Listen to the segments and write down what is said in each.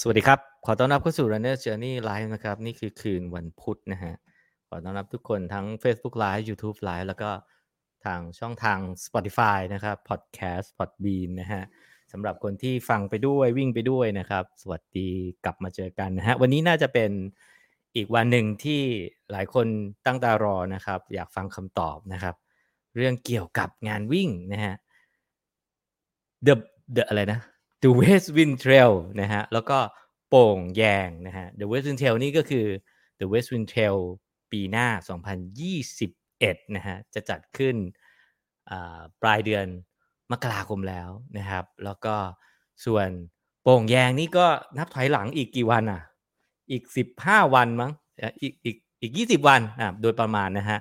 สวัสดีครับ ขอต้อนรับเข้าสู่ Runner Journey Live นะครับ นี่คือคืนวันพุธนะฮะ ขอต้อนรับทุกคนทั้ง Facebook Live YouTube Live แล้วก็ทางช่องทาง Spotify นะครับ Podcast Podbean นะฮะสำหรับคนที่ฟังไปด้วยวิ่งไปด้วยนะครับ สวัสดีกลับมาเจอกันนะฮะ วันนี้น่าจะเป็นอีกวันหนึ่งที่หลายคนตั้งตารอนะครับ อยากฟังคำตอบนะครับ เรื่องเกี่ยวกับงานวิ่งนะฮะ The The อะไรนะ The West Wind Trail นะฮะแล้วก็โป่งแยงนะฮะ The West Wind Trail นี่ก็คือ The West Wind Trail ปีหน้า 2021 นะฮะจะจัดขึ้นปลายเดือนมกราคมแล้วนะครับ แล้วก็ส่วนโป่งแยงนี่ก็นับถอยหลังอีกกี่วันอะ อีก 15 วันมั้งอีกอีกอีก 20 วันอะโดยประมาณนะฮะ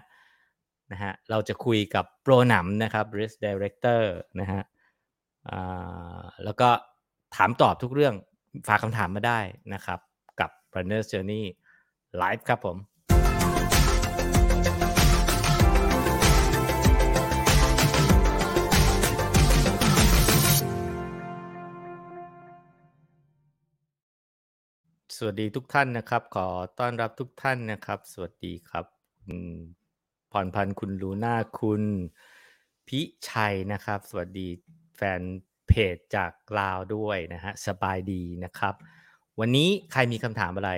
นะฮะเราจะคุยกับโปรหนำนะครับ Race Director นะฮะแล้วก็ ถามตอบทุกเรื่องฝากคำถามมาได้นะครับ กับ Runner Journey Live ครับผมสวัสดีทุกท่านนะครับ ขอต้อนรับทุกท่านนะครับ สวัสดีครับคุณพรพันธ์คุณลูน่าคุณพิชัยนะครับ สวัสดีแฟน เพจจากลาวด้วยนะฮะสบายดีนะครับ วันนี้ใครมีคำถามอะไร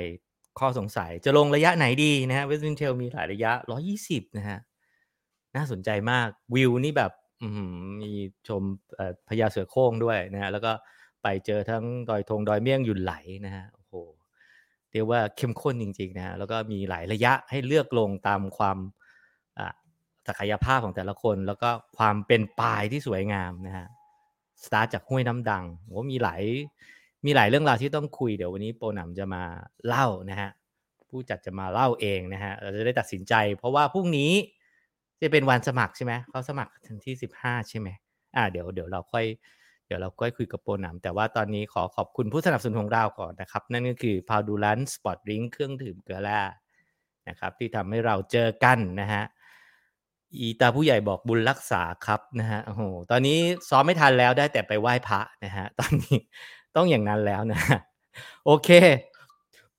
ข้อสงสัยจะลงระยะไหนดีนะฮะเวสตินเทลมีหลายระยะ 120 นะฮะ น่าสนใจมากวิวนี่แบบมีชมพญาเสือโค้งด้วยนะฮะแล้วก็ไปเจอทั้งดอยธงดอยเมี่ยงหยุนไหลนะฮะโอ้โหเรียกว่าเข้มข้นจริงๆนะฮะแล้วก็มีหลายระยะให้เลือกลงตามความศักยภาพของแต่ละคน แล้วก็ความเป็นปลายที่สวยงามนะฮะ สตาร์ทจากห้วยน้ำดังว่ามีหลายมีหลายเรื่องราวที่ต้องคุยเดี๋ยววันนี้โปรหนำจะมาเล่านะฮะผู้จัดจะมาเล่าเองนะฮะเราจะได้ตัดสินใจ เพราะว่าพรุ่งนี้จะเป็นวันสมัครใช่ไหมเขาสมัครทันที่สิบห้าใช่ไหมอ่าเดี๋ยวเดี๋ยวเราค่อยเดี๋ยวเราค่อยคุยกับโปรหนำแต่ว่าตอนนี้ขอขอบคุณผู้สนับสนุนของเราก่อนนะครับ นั่นก็คือพาวดูลันสปอร์ตริงเครื่องดื่มเกลือแร่นะครับที่ทำให้เราเจอกันนะฮะ อีตาผู้ใหญ่บอกบุญรักษาครับนะฮะโอ้โหตอนนี้ซ้อมไม่ทันแล้วได้แต่ไปไหว้พระนะฮะตอนนี้ต้องอย่างนั้นแล้วนะโอเค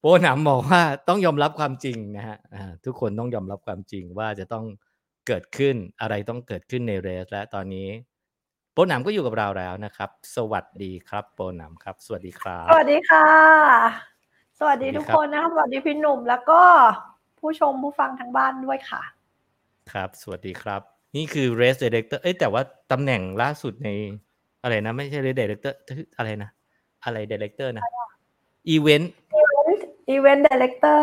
โปหนำบอกว่าต้องยอมรับความจริงนะฮะทุกคนต้องยอมรับความจริงว่าจะต้องเกิดขึ้นอะไรต้องเกิดขึ้นในเรส และตอนนี้โปหนำก็อยู่กับเราแล้วนะครับ สวัสดีครับ โปหนำครับ สวัสดีครับ สวัสดีค่ะ สวัสดีทุกคนนะครับสวัสดีพี่หนุ่มแล้วก็ผู้ชมผู้ฟังทางบ้านด้วยค่ะ ครับ สวัสดีครับ นี่คือ race director เอ้ยแต่ว่าตำแหน่งล่าสุดใน อะไรนะ ไม่ใช่ race director อะไรนะ อะไร director นะ event event director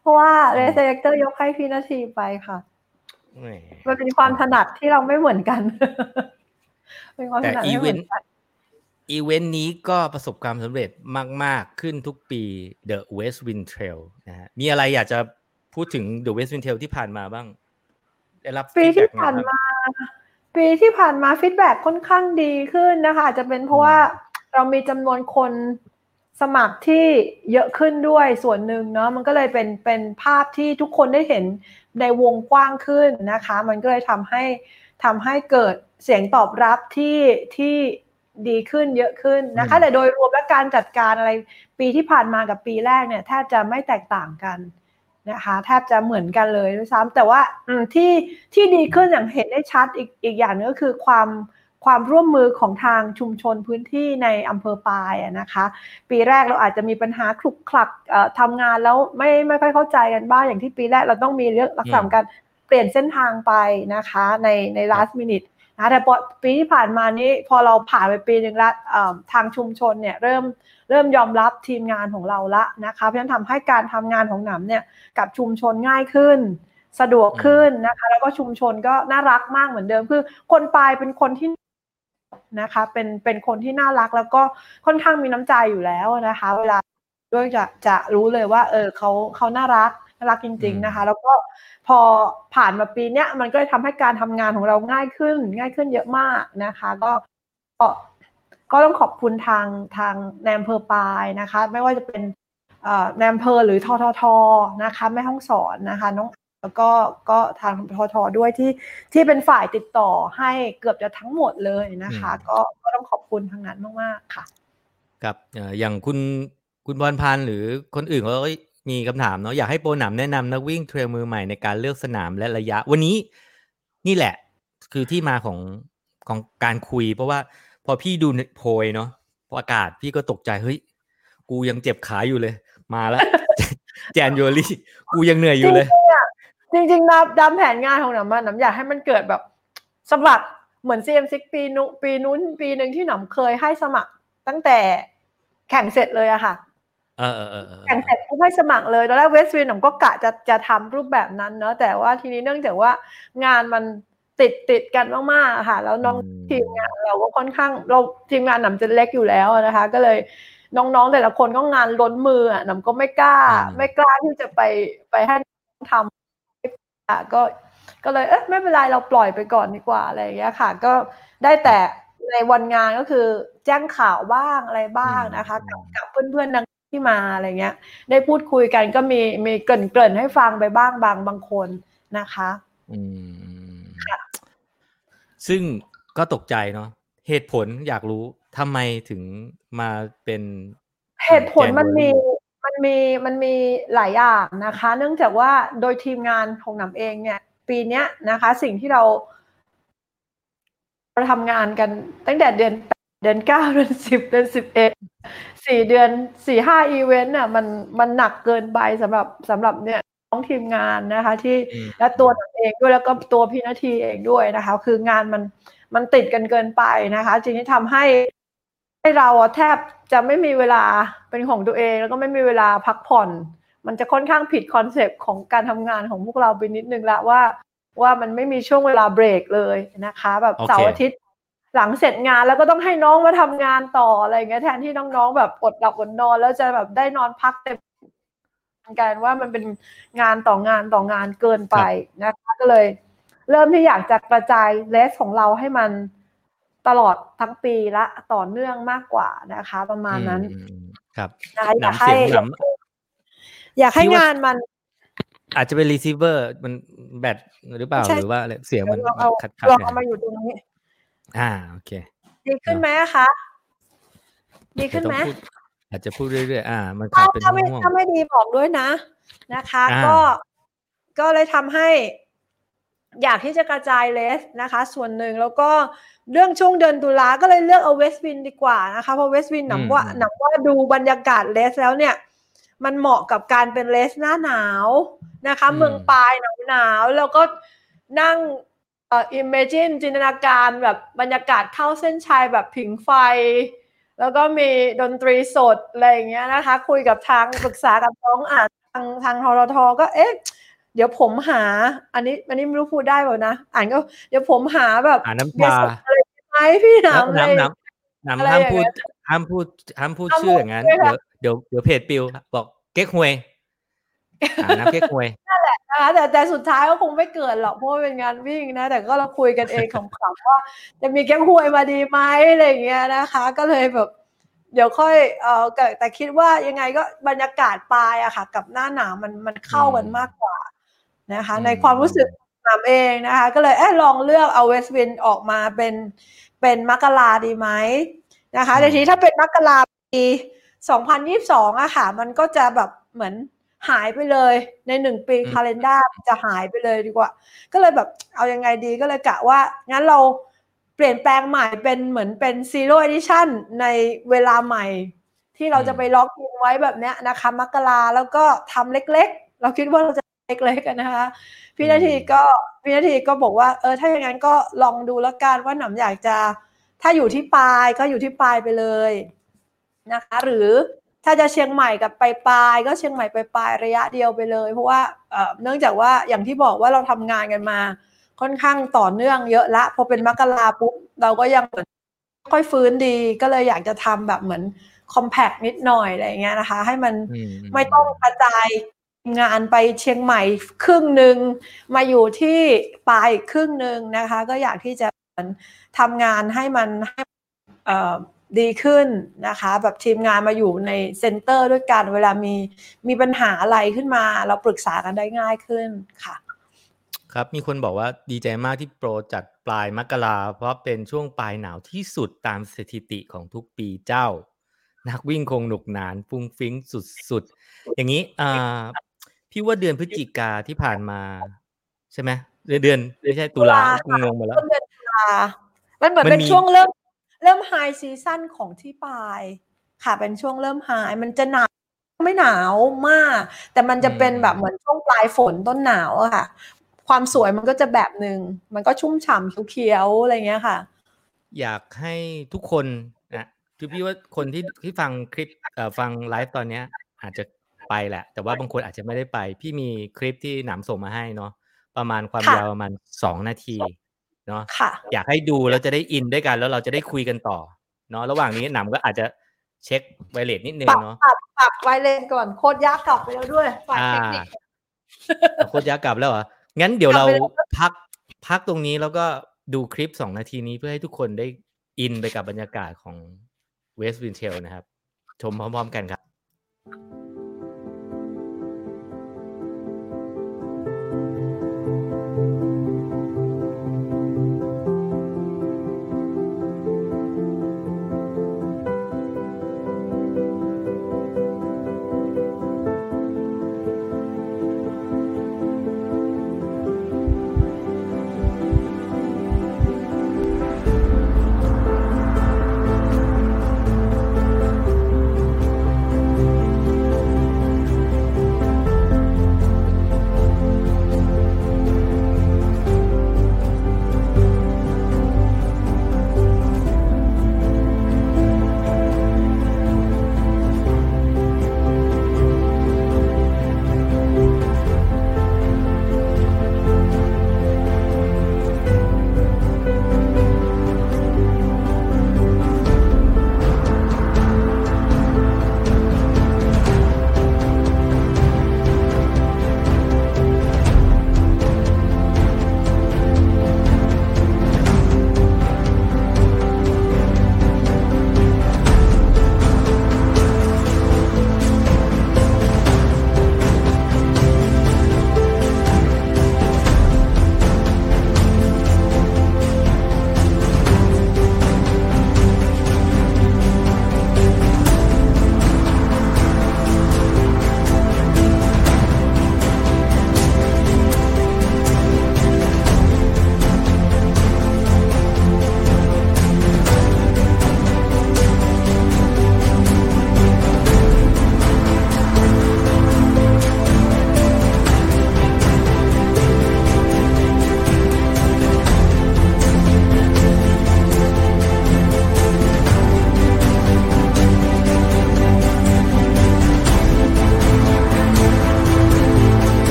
เพราะว่า race director ยกให้พี่นาทีไปค่ะมันเป็นความถนัดที่เราไม่เหมือนกันเป็นความถนัดไม่เหมือนกันอีเวนต์นี้ก็ประสบความสำเร็จมาก ๆ ขึ้นทุกปี The West Wind Trail นะฮะมีอะไรอยากจะพูดถึง The West Wind Trail ที่ผ่านมาบ้าง ได้รับปีที่ผ่านมาปีที่ผ่านมา feedback ค่อนข้างดีขึ้นนะคะจะเป็นเพราะว่าเรามีจำนวนคนสมัครที่เยอะขึ้นด้วยส่วนหนึ่งเนาะมันก็เลยเป็นเป็นภาพที่ทุกคนได้เห็นในวงกว้างขึ้นนะคะ มันก็เลยทำให้ทำให้เกิดเสียงตอบรับที่ที่ดีขึ้นเยอะขึ้นนะคะ แต่โดยรวมและการจัดการอะไรปีที่ผ่านมากับปีแรกเนี่ยแทบจะไม่แตกต่างกัน นะคะแทบจะเหมือนกันเลยด้วยซ้ำแต่ว่าที่ที่ดีขึ้นอย่างเห็นได้ชัดอีกอีกอย่างนึงก็คือความความร่วมมือของทางชุมชนพื้นที่ในอำเภอปายนะคะ ปีแรกเราอาจจะมีปัญหาคลุกคลักทำงานแล้วไม่ไม่ค่อยเข้าใจกันบ้างอย่างที่ปีแรกเราต้องมีเรื่องรักษาการเปลี่ยนเส้นทางไปนะคะในใน last minute นะแต่ปีที่ผ่านมานี้พอเราผ่านไปปีหนึ่งละทางชุมชนเนี่ยเริ่มเริ่มยอมรับทีมงานของเราละนะคะเพราะฉะนั้นทำให้การทำงานของหนำเนี่ยกับชุมชนง่ายขึ้น สะดวกขึ้นนะคะ แล้วก็ชุมชนก็น่ารักมากเหมือนเดิมคือ คนปลายเป็นคนที่นะคะเป็นเป็นคนที่น่ารักแล้วก็ค่อนข้างมีน้ำใจอยู่แล้วนะคะ เวลาด้วยจะจะรู้เลยว่า เออเขาเขาน่ารักน่ารักจริง ๆนะคะ แล้วก็ พอผ่านมาปีเนี้ยมันก็เลยทำให้การทำงานของเราง่ายขึ้น ง่ายขึ้นเยอะมากนะคะก็ก็ต้องขอบคุณทางทางแนมเพอปายนะคะ ไม่ว่าจะเป็นแนมเพอหรือทททนะคะแม่ห้องสอนนะคะน้องแล้วก็ก็ทางททด้วยที่ที่เป็นฝ่ายติดต่อให้เกือบจะทั้งหมดเลยนะคะ ก็ก็ต้องขอบคุณทางนั้นมาก ๆ ค่ะครับอย่างคุณคุณบอลพันธ์หรือคนอื่นเขาก็ มีคำถามเนาะอยากให้โปรหนำแนะนำนักวิ่งเทรลมือใหม่ในการเลือกสนามและระยะ วันนี้นี่แหละ คือที่มาของของการคุย เพราะว่าพอพี่ดูโพยเนาะประกาศพี่ก็ตกใจเฮ้ย กูยังเจ็บขาอยู่เลย มาแล้วแจนยูรี่กูยังเหนื่อยอยู่เลย จริงๆนะดำแผนงานของหนำมันหนำอยากให้มันเกิดแบบสมัครเหมือน CM6 ปีนุปีนู้นปีหนึ่งที่หนำเคยให้สมัครตั้งแต่แข่งเสร็จเลยอะค่ะ ออเออเออแข่งเสร็จก็ให้สมัครเลยตอนแรกเวสต์วินผมก็กะจะจะทำรูปแบบนั้นเนาะแต่ว่าทีนี้เนื่องจากว่างานมันติดติดกันมากๆค่ะ แล้วน้องทีมงานเราก็ค่อนข้างเราทีมงานหนำจะเล็กอยู่แล้วนะคะ ก็เลยน้องๆแต่ละคนก็งานล้นมืออะหนำก็ไม่กล้า ไม่กล้าที่จะไปไปให้ทำก็ก็เลยเอ๊ะไม่เป็นไรเราปล่อยไปก่อนดีกว่าอะไรอย่างเงี้ยค่ะ ก็ได้แต่ในวันงานก็คือแจ้งข่าวบ้างอะไรบ้างนะคะ กับกับเพื่อนๆนัก ที่มาอะไรเงี้ย ได้พูดคุยกันก็มีมีเกริ่นเกริ่นให้ฟังไปบ้างบางบางคนนะคะอืมซึ่งก็ตกใจเนาะเหตุผลอยากรู้ทำไมถึงมาเป็น เหตุผลมันมีมันมีมันมีหลายอย่างนะคะ เนื่องจากว่าโดยทีมงานของหนำเองเนี่ย ปีเนี้ยนะคะ สิ่งที่เราเราทำงานกันตั้งแต่เดือนเดือนเก้าเดือนสิบเดือนสิบเอ็ดสี่เดือนสี่ห้าอีเวนต์น่ะมันมันหนักเกินไปสำหรับสำหรับเนี่ยน้องทีมงานนะคะ ที่และตัวเองด้วยแล้วก็ตัวพี่นาทีเองด้วยนะคะ คืองานมันมันติดกันเกินไปนะคะจริงที่ทำให้ให้เราแทบจะไม่มีเวลาเป็นของตัวเองแล้วก็ไม่มีเวลาพักผ่อน มันจะค่อนข้างผิด concept ของการทำงานของพวกเราไปนิดนึงละว่าว่ามันไม่มีช่วงเวลาเบรกเลยนะคะ แบบเสาร์อาทิตย์ หลังเสร็จงานแล้วก็ต้องให้น้องมาทำงานต่ออะไรเงี้ยแทนที่น้องๆแบบอดหลับอดนอน แล้วจะแบบได้นอนพักเต็มกันว่ามันเป็นงานต่องานต่องานเกินไปนะคะก็เลย เริ่มที่อยากจะกระจายเลสของเราให้มันตลอดทั้งปีละต่อเนื่องมากกว่านะคะ ประมาณนั้น ครับนะคะอยากให้อยากให้งานมัน อาจจะเป็นรีเซิเวอร์มันแบตหรือเปล่าหรือว่าอะไรเสียงมันเอาขัดลองเอามาอยู่ตรงนี้ อ่าโอเค ดีขึ้นไหมคะ ดีขึ้นไหมอาจจะพูดเรื่อยๆอ่า มันขาถ้าดเป็นถ้าไม่ห่วงถ้าไม่ดีบอกด้วยนะนะคะอ่าก็ก็เลยทำให้ อยากที่จะกระจายเลสนะคะ ส่วนหนึ่งแล้วก็เรื่องช่วงเดือนตุลาก็เลยเลือกเอาเวสต์วินดีกว่านะคะ เพราะเวสต์วินหนังว่าหนังว่าดูบรรยากาศเลสแล้วเนี่ย มันเหมาะกับการเป็นเลสหน้าหนาวนะคะ เมืองปลายหนาวหนาวๆแล้วก็นั่ง เอ่อ imagine จินตนาการแบบบรรยากาศเข้าเส้นชัยแบบผิงไฟ แล้วก็มีดนตรีสดอะไรอย่างเงี้ยนะคะ คุยกับทางปรึกษากับน้องอ่านทางทางทรทก็เอ๊ะเดี๋ยวผมหา อันนี้อันนี้ไม่รู้พูดได้เปล่านะ อ่านก็เดี๋ยวผมหาแบบอ่าน้ำเบียปร์ลาสดอะไรไหมพี่หนำอะไรน้ำน้ำน้ำอะไรห้ามอย่างพูดเงี้ยห้ามพูดห้ามพูดห้ามชื่ออย่างนั้นพูดด้วยเดี๋ยวค่ะเดี๋ยวเดี๋ยวเพจปิวบอกเก๊กฮวยอ่าน้ำเก๊กฮวยนะ คะแต่แต่สุดท้ายก็คงไม่เกิดหรอกเพราะว่าเป็นงานวิ่งนะ แต่ก็เราคุยกันเองขำๆว่าจะมีแก้มหวยมาดีไหมอะไรอย่างเงี้ยนะคะ ก็เลยแบบเดี๋ยวค่อยเออแต่แต่คิดว่ายังไงก็บรรยากาศปลายอะค่ะ กับหน้าหนาวมันมันเข้ากันมากกว่านะคะ ในความรู้สึกหนามเองนะคะ ก็เลยเออลองเลือกเอาเวสต์วินออกมาเป็นเป็นมกราดีไหมนะคะแต่ทีนี้ถ้าเป็นมกราปี 2022อะค่ะ มันก็จะแบบเหมือน หายไปเลยในหนึ่งปีอืมคาล endar จะหายไปเลยดีกว่า ก็เลยแบบเอายังไงดีก็เลยกะว่า งั้นเราเปลี่ยนแปลงใหม่เป็นเหมือนเป็น zero edition ในเวลาใหม่ ที่เราจะไปล็อกอินไว้แบบเนี้ยนะคะมกราแล้วก็ทำเล็กๆ เราคิดว่าเราจะเล็กๆกันนะคะพี่นาทีก็พี่นาทีก็บอกว่าเออถ้าอย่างนั้นก็ลองดูแล้วกันว่าหนำอยากจะ ถ้าอยู่ที่ปลายก็อยู่ที่ปลายไปเลยนะคะ หรือ ถ้าจะเชียงใหม่กับไปปลายก็เชียงใหม่ไปปลายระยะเดียวไปเลย เพราะว่าเนื่องจากว่าอย่างที่บอกว่าเราทำงานกันมา ค่อนข้างต่อเนื่องเยอะละพอเป็นมกราปุ๊บเราก็ยังเหมือนค่อยฟื้นดีก็เลยอยากจะทำแบบเหมือนคอมแพกนิดหน่อยอะไรเงี้ยนะคะ ให้มันไม่ต้องกระจายงานไปเชียงใหม่ครึ่งหนึ่งมาอยู่ที่ปลายครึ่งหนึ่งนะคะ ก็อยากที่จะทำงานให้มันให้ ดีขึ้นนะคะ แบบทีมงานมาอยู่ในเซ็นเตอร์ด้วยกัน เวลามีมีปัญหาอะไรขึ้นมา เราปรึกษากันได้ง่ายขึ้นค่ะ ครับมีคนบอกว่าดีใจมากที่โปรจัดปลายมกราเพราะเป็นช่วงปลายหนาวที่สุดตามสถิติของทุกปีเจ้า นักวิ่งคงหนุกหนานฟุ้งฟิ้งสุดๆ อย่างนี้อ่าพี่ว่าเดือนพฤศจิกาที่ผ่านมา ใช่ไหมเดือนเดือนไม่ใช่ตุลากูงงมาแล้วเดือนตุลามันเหมือนมันเป็นมีช่วงเริ่ม เริ่มไฮซีซั่นของที่ปลายค่ะเป็นช่วงเริ่มไฮมันจะหนาวไม่หนาวมาก แต่มันจะเป็นแบบเหมือนช่วงปลายฝนต้นหนาวอะค่ะ ความสวยมันก็จะแบบหนึ่งมันก็ชุ่มฉ่ำเขียวๆอะไรเงี้ยค่ะ อยากให้ทุกคนนะคือพี่ว่าคนที่ที่ฟังคลิปเอ่อฟังไลฟ์ตอนเนี้ย อาจจะไปแหละ แต่ว่าบางคนอาจจะไม่ได้ไป พี่มีคลิปที่หนามส่งมาให้เนาะประมาณความค่ะยาวประมาณสองนาที เนาะค่ะอยากให้ดูแล้วจะได้อินด้วยกัน แล้วเราจะได้คุยกันต่อเนาะระหว่างนี้หนามก็อาจจะเช็คไวเลสนิดนึงปรับเนาะปรับปรับไวเลนก่อนโคตรยากกลับไปแล้วด้วยฝ่ายอ่าเทคนิคโคตรยากกลับแล้วเหรองั้นเดี๋ยวเรากลับไปแล้วพักพักตรงนี้แล้วก็ดูคลิปสองนาทีนี้เพื่อให้ทุกคนได้อินไปกับบรรยากาศของ West Wind Trail นะครับ ชมพร้อมๆกันครับ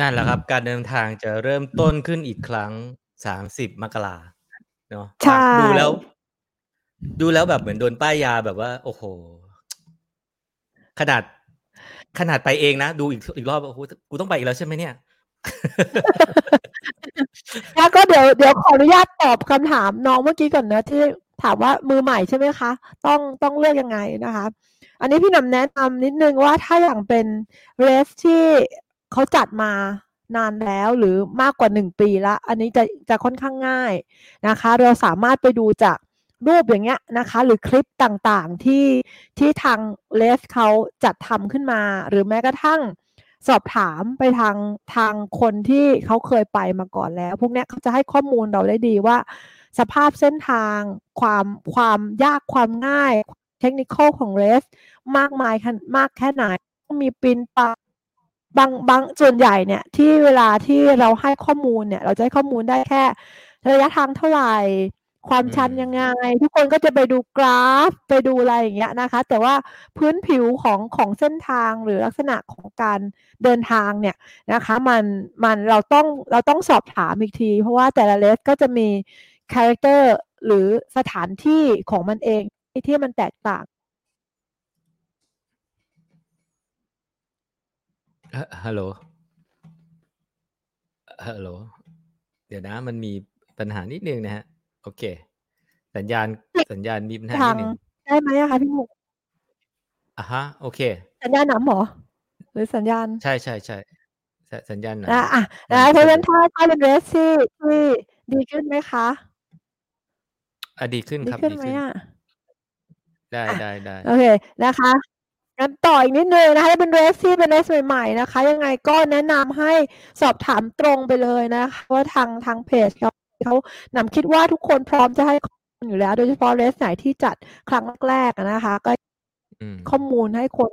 นั่นแหละครับ การเดินทางจะเริ่มต้นขึ้นอีกครั้งสามสิบมกราเนาะใช่ดูแล้ว ดูแล้วแบบเหมือนโดนป้ายยาแบบว่า โอ้โห ขนาด ขนาดไปเองนะ ดูอีกอีกรอบโอ้โหกูต้องไปอีกแล้วใช่ไหมเนี่ยแล้วก็เดี๋ยวเดี๋ยวขออนุญาตตอบคำถามน้องเมื่อกี้ก่อนนะที่ถามว่ามือใหม่ใช่ไหมคะ ต้องต้องเลือกยังไงนะคะ อันนี้พี่หนำแนะนำนิดนึงว่าถ้าอย่างเป็นเรสที่ เขาจัดมานานแล้วหรือมากกว่าหนึ่งปีละอันนี้จะจะค่อนข้างง่ายนะคะ เราสามารถไปดูจากรูปอย่างเงี้ยนะคะ หรือคลิปต่างๆที่ที่ทางเลสเขาจัดทำขึ้นมา หรือแม้กระทั่งสอบถามไปทางทางคนที่เขาเคยไปมาก่อนแล้ว พวกนี้เขาจะให้ข้อมูลเราได้ดีว่า สภาพเส้นทางความความยากความง่าย เทคนิคของเรส มากมายมากแค่ไหนมีปีนป่าย บางบางส่วนใหญ่เนี่ยที่เวลาที่เราให้ข้อมูลเนี่ย เราจะให้ข้อมูลได้แค่ระยะทางเท่าไหร่ ความชันอืมยังไง ทุกคนก็จะไปดูกราฟไปดูอะไรอย่างเงี้ยนะคะ แต่ว่าพื้นผิวของของเส้นทางหรือลักษณะของการเดินทางเนี่ยนะคะมันมันเราต้องเราต้องสอบถามอีกที เพราะว่าแต่ละเลสก็จะมีcharacter หรือสถานที่ของมันเองที่มันแตกต่าง ฮัลโหล ฮัลโหล เดี๋ยวนะ มันมีปัญหานิดนึงนะฮะ โอเค สัญญาณ สัญญาณมีปัญหานิดนึง ได้ไหมอะคะพี่หมุกอะฮะ โอเค สัญญาณหนำหรอ หรือสัญญาณ ใช่ใช่ใช่สสัญญาณหนะนะอะมันนะเพราะฉะนั้นสะดุดถ้าถ้าเป็นเรสที่ที่ดีขึ้นไหมคะอะดีขึ้นดีครับขึ้นดีไหมขึ้นอะได้อะได้ได้โอเคนะคะ งั้นต่ออีกนิดนึงนะคะถ้าเป็นเรสที่เป็นเรสใหม่ๆนะคะ ยังไงก็แนะนำให้สอบถามตรงไปเลยนะคะว่าทางทางเพจเขาเขานำคิดว่าทุกคนพร้อมจะให้ข้อมูลอยู่แล้ว โดยเฉพาะเรสไหนที่จัดครั้งแรกๆอะนะคะ ก็อืมข้อมูลให้คน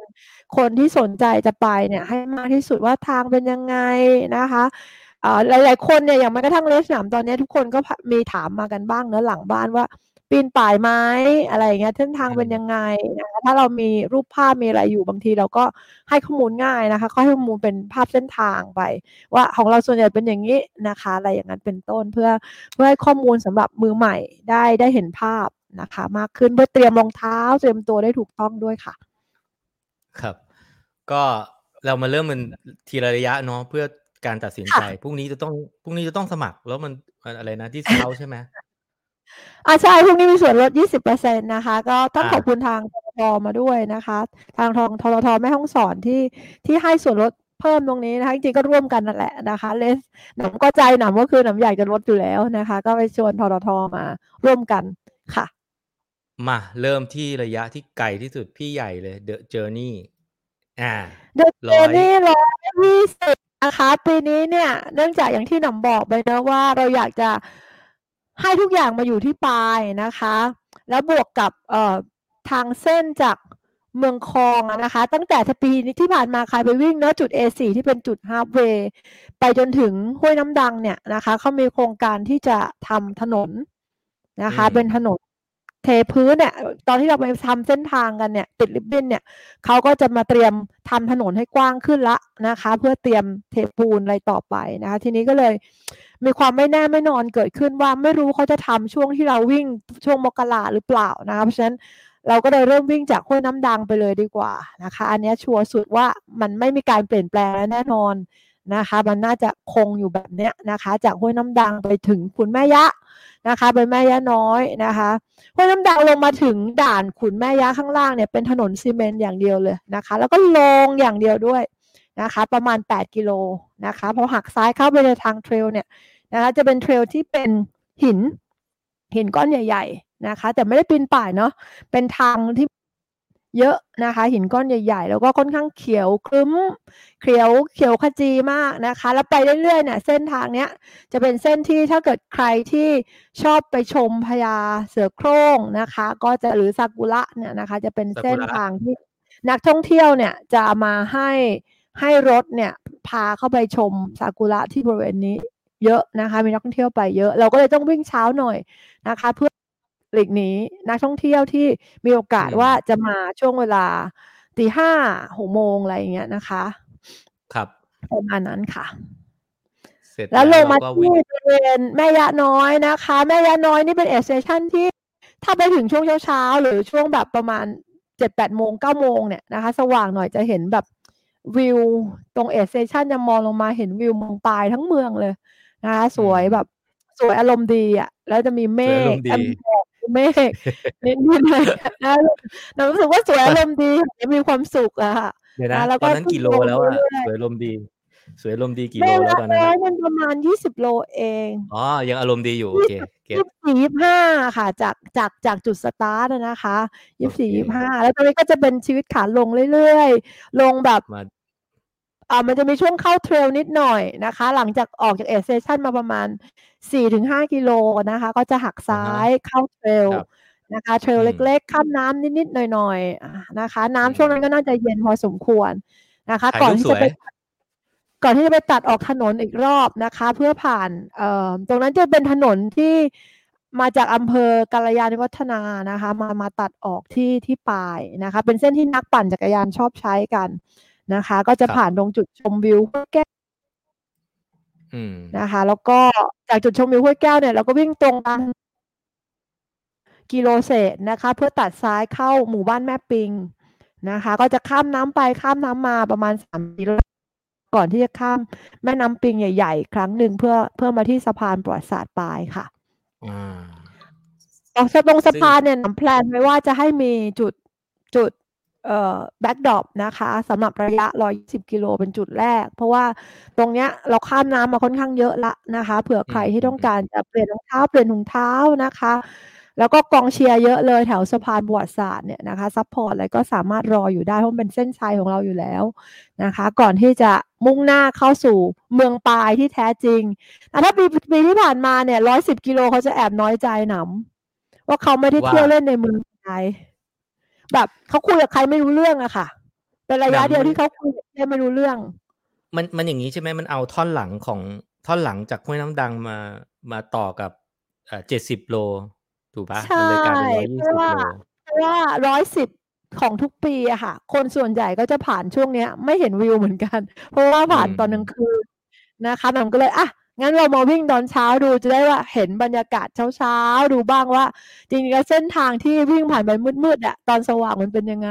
คนที่สนใจจะไปเนี่ย ให้มากที่สุดว่าทางเป็นยังไงนะคะเอ่อหลาย ๆ คนเนี่ยอย่างแม้กระทั่งเลสหนามตอนนี้ทุกคนก็พะมีถามมากันบ้างเนอะหลังบ้านว่า ปีนป่ายไหมอะไรอย่างเงี้ยเส้นทางอืมเป็นยังไงนะคะถ้าเรามีรูปภาพมีอะไรอยู่บางทีเราก็ให้ข้อมูลง่ายนะคะก็ให้ข้อมูลเป็นภาพเส้นทางไป ว่าของเราส่วนใหญ่เป็นอย่างนี้นะคะ อะไรอย่างนั้นเป็นต้นเพื่อเพื่อให้ข้อมูลสำหรับมือใหม่ได้ได้เห็นภาพนะคะ มากขึ้นเพื่อเตรียมรองเท้าเตรียมตัวได้ถูกต้องด้วยค่ะ ครับ ก็เรามาเริ่มมันทีละระยะเนาะเพื่อการตัดสินใจค่ะพรุ่งนี้จะต้องพรุ่งนี้จะต้องสมัครแล้วมันมันอะไรนะที่เช้าใช่ไหม อ่าใช่พรุ่งนี้มีส่วนลด 20%นะคะ ก็ต้องอ่าขอบคุณทางททมาด้วยนะคะ ทางทองททแม่ห้องสอนที่ที่ให้ส่วนลดเพิ่มตรงนี้นะคะจริงๆก็ร่วมกันนั่นแหละนะคะเลสหนำก็ใจหนำก็คือหนำอยากจะลดอยู่แล้วนะคะ ก็ไปชวนททมาร่วมกันค่ะ มาเริ่มที่ระยะที่ไกลที่สุดพี่ใหญ่เลย The Journey อ่าเดอะร้เจอยนี่ร้อยยี่สิบนะคะปีนี้เนี่ย เนื่องจากอย่างที่หนำบอกไปนะว่าเราอยากจะ ให้ทุกอย่างมาอยู่ที่ปลายนะคะ แล้วบวกกับเอ่อทางเส้นจากเมืองคลองอะนะคะ ตั้งแต่ปีนี้ที่ผ่านมาใครไปวิ่งเนอะจุด A4 ที่เป็นจุดฮา f ฟเวย์ไปจนถึงห้วยน้ำดังเนี่ยนะคะเขามีโครงการที่จะทำถนนนะคะอืมเป็นถนนเทพื้นเนี่ย ตอนที่เราไปทำเส้นทางกันเนี่ย ติดริบบิ้นเนี่ยเขาก็จะมาเตรียมทำถนนให้กว้างขึ้นละนะคะ เพื่อเตรียมเทปูนอะไรต่อไปนะคะ ทีนี้ก็เลย มีความไม่แน่ไม่นอนเกิดขึ้นว่าไม่รู้เขาจะทำช่วงที่เราวิ่งช่วงมกราหรือเปล่านะคะเพราะฉะนั้นเราก็เลยเริ่มวิ่งจากห้วยน้ำดังไปเลยดีกว่านะคะ อันนี้ชัวร์สุดว่ามันไม่มีการเปลี่ยนแปลงแน่นอนนะคะ มันน่าจะคงอยู่แบบเนี้ยนะคะ จากห้วยน้ำดังไปถึงขุนแม่ยะนะคะไปแม่ยะน้อยนะคะห้วยน้ำดังลงมาถึงด่านขุนแม่ยะข้างล่างเนี่ยเป็นถนนซีเมนต์อย่างเดียวเลยนะคะ แล้วก็ลงอย่างเดียวด้วย นะคะประมาณ 8 กิโลนะคะพอหักซ้ายเข้าไปในทางเทรลเนี่ยนะคะจะเป็นเทรลที่เป็นหินหินก้อนใหญ่ ๆนะคะ แต่ไม่ได้ปีนป่ายเนาะเป็นทางที่เยอะนะคะ หินก้อนใหญ่ ๆ แล้วก็ค่อนข้างเขียวครึ้มเขียวเขียวขจีมากนะคะ แล้วไปเรื่อยๆเนี่ยเส้นทางเนี้ยจะเป็นเส้นที่ถ้าเกิดใครที่ชอบไปชมพญาเสือโคร่งนะคะ ก็จะหรือซากุระเนี่ยนะคะ จะเป็นเส้นซากุระทางที่นักท่องเที่ยวเนี่ยจะมาให้ ให้รถเนี่ยพาเข้าไปชมซากุระที่บริเวณนี้เยอะนะคะ มีนักท่องเที่ยวไปเยอะ เราก็เลยต้องวิ่งเช้าหน่อยนะคะ เพื่อหลีกหนีนักท่องเที่ยวที่มีโอกาสอืมว่าจะมาช่วงเวลาตีห้าหกโมงอะไรอย่างเงี้ยนะคะ ครับประมาณนั้นค่ะเสร็จแล้วลงมาเราก็วิ่งที่บริเวณแม่ยะน้อยนะคะ แม่ยะน้อยนี่เป็นเอสเซชันที่ถ้าไปถึงช่วงเช้าๆหรือช่วงแบบประมาณเจ็ดแปดโมงเก้าโมงเนี่ยนะคะ สว่างหน่อยจะเห็นแบบ วิวตรงเอสเซชันจะมองลงมาเห็นวิวเมืองปายทั้งเมืองเลยนะคะสวยอืมแบบสวยอารมณ์ดีอะ แล้วจะมีเมสวยอาฆรมณ์ดีแอมหมอกเมฆนิดๆเลยนะเรารู้สึกว่าสวยอารมณ์ดีมีความสุขอะค่ะเดี๋ยวนะอ่าแล้วตก็อนนั้นกี่โลขึ้นลงแล้วอะเรื่อยๆสวยลมณ์ดี สวยลมณ์ดีกี่แม่โลแล้วละตอนนั้นน้ออะยมันประมาณยี่สิบโลเองอ๋อยังอารมณ์ดีอยู่โอเคเก็ตยี่สิบสี่ยี่สิบห้าค่ะ จากจากจากจุดสตาร์ทอะนะคะยี่โอสิบเคสี่ยี่สิบห้าแล้วตอนนี้ก็จะเป็นชีวิตขาลงเรื่อยๆ ลงแบบมา อ่ามันจะมีช่วงเข้าเทรลนิดหน่อยนะคะ หลังจากออกจากเอเซชันมาประมาณสี่ถึงห้ากิโลนะคะ ก็จะหักซ้ายเข้าเทรลครับนะคะเทรลอืมเล็กๆ ข้ามน้ำนิดๆ หน่อยๆอ่านะคะอืมน้ำช่วงนั้นก็น่าจะเย็นพอสมควรนะคะถ่ายก่อนรูปที่สจะวยไปก่อนที่จะไปตัดออกถนนอีกรอบนะคะ เพื่อผ่านเอ่อตรงนั้นจะเป็นถนนที่มาจากอำเภอกาลยาณิวัฒนานะคะ มามาตัดออกที่ที่ปลายนะคะ เป็นเส้นที่นักปั่นจักรยานชอบใช้กัน นะคะ ก็จะครับผ่านตรงจุดชมวิวห้วยแก้วอืมนะคะ แล้วก็จากจุดชมวิวห้วยแก้วเนี่ยเราก็วิ่งตรงตามกิโลเศษนะคะ เพื่อตัดซ้ายเข้าหมู่บ้านแม่ปิงนะคะ ก็จะข้ามน้ำไปข้ามน้ำมาประมาณสามกิโลก่อนที่จะข้ามแม่น้ำปิงใหญ่ ๆ ครั้งหนึ่งเพื่อเพื่อมาที่สะพานประวัติศาสตร์ปลายค่ะอ่าตรงตรงซึ่สะงพานเนี่ยน้ำแพลนไว้ว่าจะให้มีจุดจุดเอ่อ bag drop นะคะสำหรับระยะ 120 กิโลเป็นจุดแรก เพราะว่าตรงเนี้ยเราข้ามน้ำมาค่อนข้างเยอะละนะคะเผื่ออืใครที่อืมต้องอืมการจะเปลี่ยนรองเท้าเปลี่ยนถุงเท้านะคะ แล้วก็กองเชียร์เยอะเลยแถวสะพานประวัติศาสตร์เนี่ยนะคะ support อะไรก็สามารถรออยู่ได้เพราะมันเป็นเส้นชัยของเราอยู่แล้วนะคะ ก่อนที่จะมุ่งหน้าเข้าสู่เมืองปายที่แท้จริงแต่ถ้าปีปีที่ผ่านมาเนี่ย 110 กิโลเขาจะแอบน้อยใจหนำว่าเขาไม่ได้ว่าเที่ยวเล่นในเมืองไทย แบบเขาคุยกับใครไม่รู้เรื่องอะค่ะ เป็นระยะหนำเดียวมันที่เขาคุยกับใครไม่รู้เรื่อง มันมันอย่างนี้ใช่ไหมมันเอาท่อนหลังของท่อนหลังจากห้วยน้ำดังมามาต่อกับเอ่อเจ็ดสิบโล ถูกปะใช่มันเลยกลายเป็นร้อยยี่เพสิราะบว่าโลเพราะว่าร้อยสิบของทุกปีอะค่ะ คนส่วนใหญ่ก็จะผ่านช่วงเนี้ย ไม่เห็นวิวเหมือนกัน เพราะว่าผ่านอืมตอนกลางคืนนะคะมันก็เลยอะ งั้นเรามาวิ่งตอนเช้าดูจะได้ว่าเห็นบรรยากาศเช้าๆดูบ้างว่า จริงๆแล้วเส้นทางที่วิ่งผ่านไปมืดๆอะตอนสว่างมันเป็นยังไง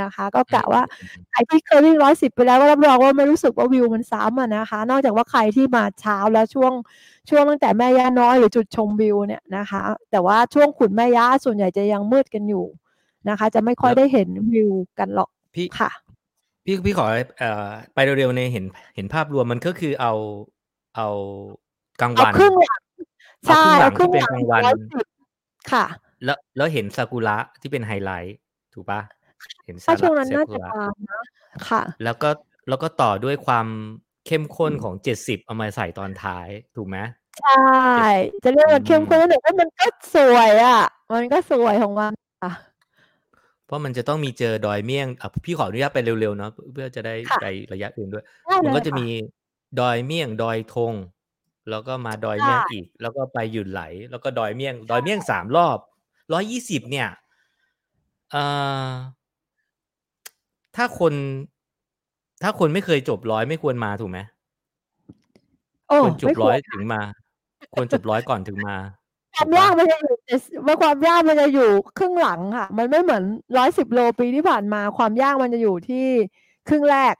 นะคะ ก็อืกะมว่าอืมใครที่เคยวิ่งร้อยสิบไปแล้วก็รับรองว่าไม่รู้สึกว่าวิวมันซ้ำอะนะคะ นอกจากว่าใครที่มาเช้าแล้วช่วงช่วงตั้งแต่แม่ย่าน้อยหรือจุดชมวิวเนี่ยนะคะ แต่ว่าช่วงขุนแม่ย่าส่วนใหญ่จะยังมืดกันอยู่นะคะ จะไม่ค่อยแล้วได้เห็นวิวกันหรอกพี่ค่ะ พี่พี่ขอเอ่อไปเร็วๆในเห็นเห็นภาพรวมมันก็คือเอา เอากลางเอาวันครึ่งหลังเอาใช่ครึ่งหลัเอางครึ่ที่งเป็นหลังกลางวันร้อยสิบค่ะ แล้วแล้วเห็นซากุระที่เป็นไฮไลท์ถูกปะเห็นซาถ้าช่วงระนั้นซาน่ากุจะระตามนะค่ะ แล้วก็แล้วก็ต่อด้วยความเข้มข้นของเจ็ดสิบเอามาใส่ตอนท้ายถูกไหมใช่เจ็ดสิบจะเรียกอืว่าเข้มมข้นหนึ่งมันก็สวยอะ มันก็สวยของมันค่ะเพราะมันจะต้องมีเจอดอยเมี่ยงอะพี่ขออนุญาตไปเร็วๆเนาะเพื่อจะได้ค่ะไประยะอื่นด้วยได้มันเลก็ยจะค่ะมี ดอยเมี่ยงดอยธงแล้วก็มาดอยใช่เมี่ยงอีก แล้วก็ไปหยุดไหล แล้วก็ดอยเมี่ยง ดอยเมี่ยงสามรอบร้อยยี่สิบเนี่ยเอ่อถ้าคน ถ้าคนไม่เคยจบร้อยไม่ควรมาถูกไหมโอ้ควรจบไม่คร้วอยรถึงมา ควรจบร้อยก่อนถึงมาคถูวามกยาปะกมันจะอยู่ในว่าความยากมันจะอยู่ครึ่งหลังค่ะ มันไม่เหมือนร้อยสิบโลปีที่ผ่านมา ความยากมันจะอยู่ที่ครึ่งแรก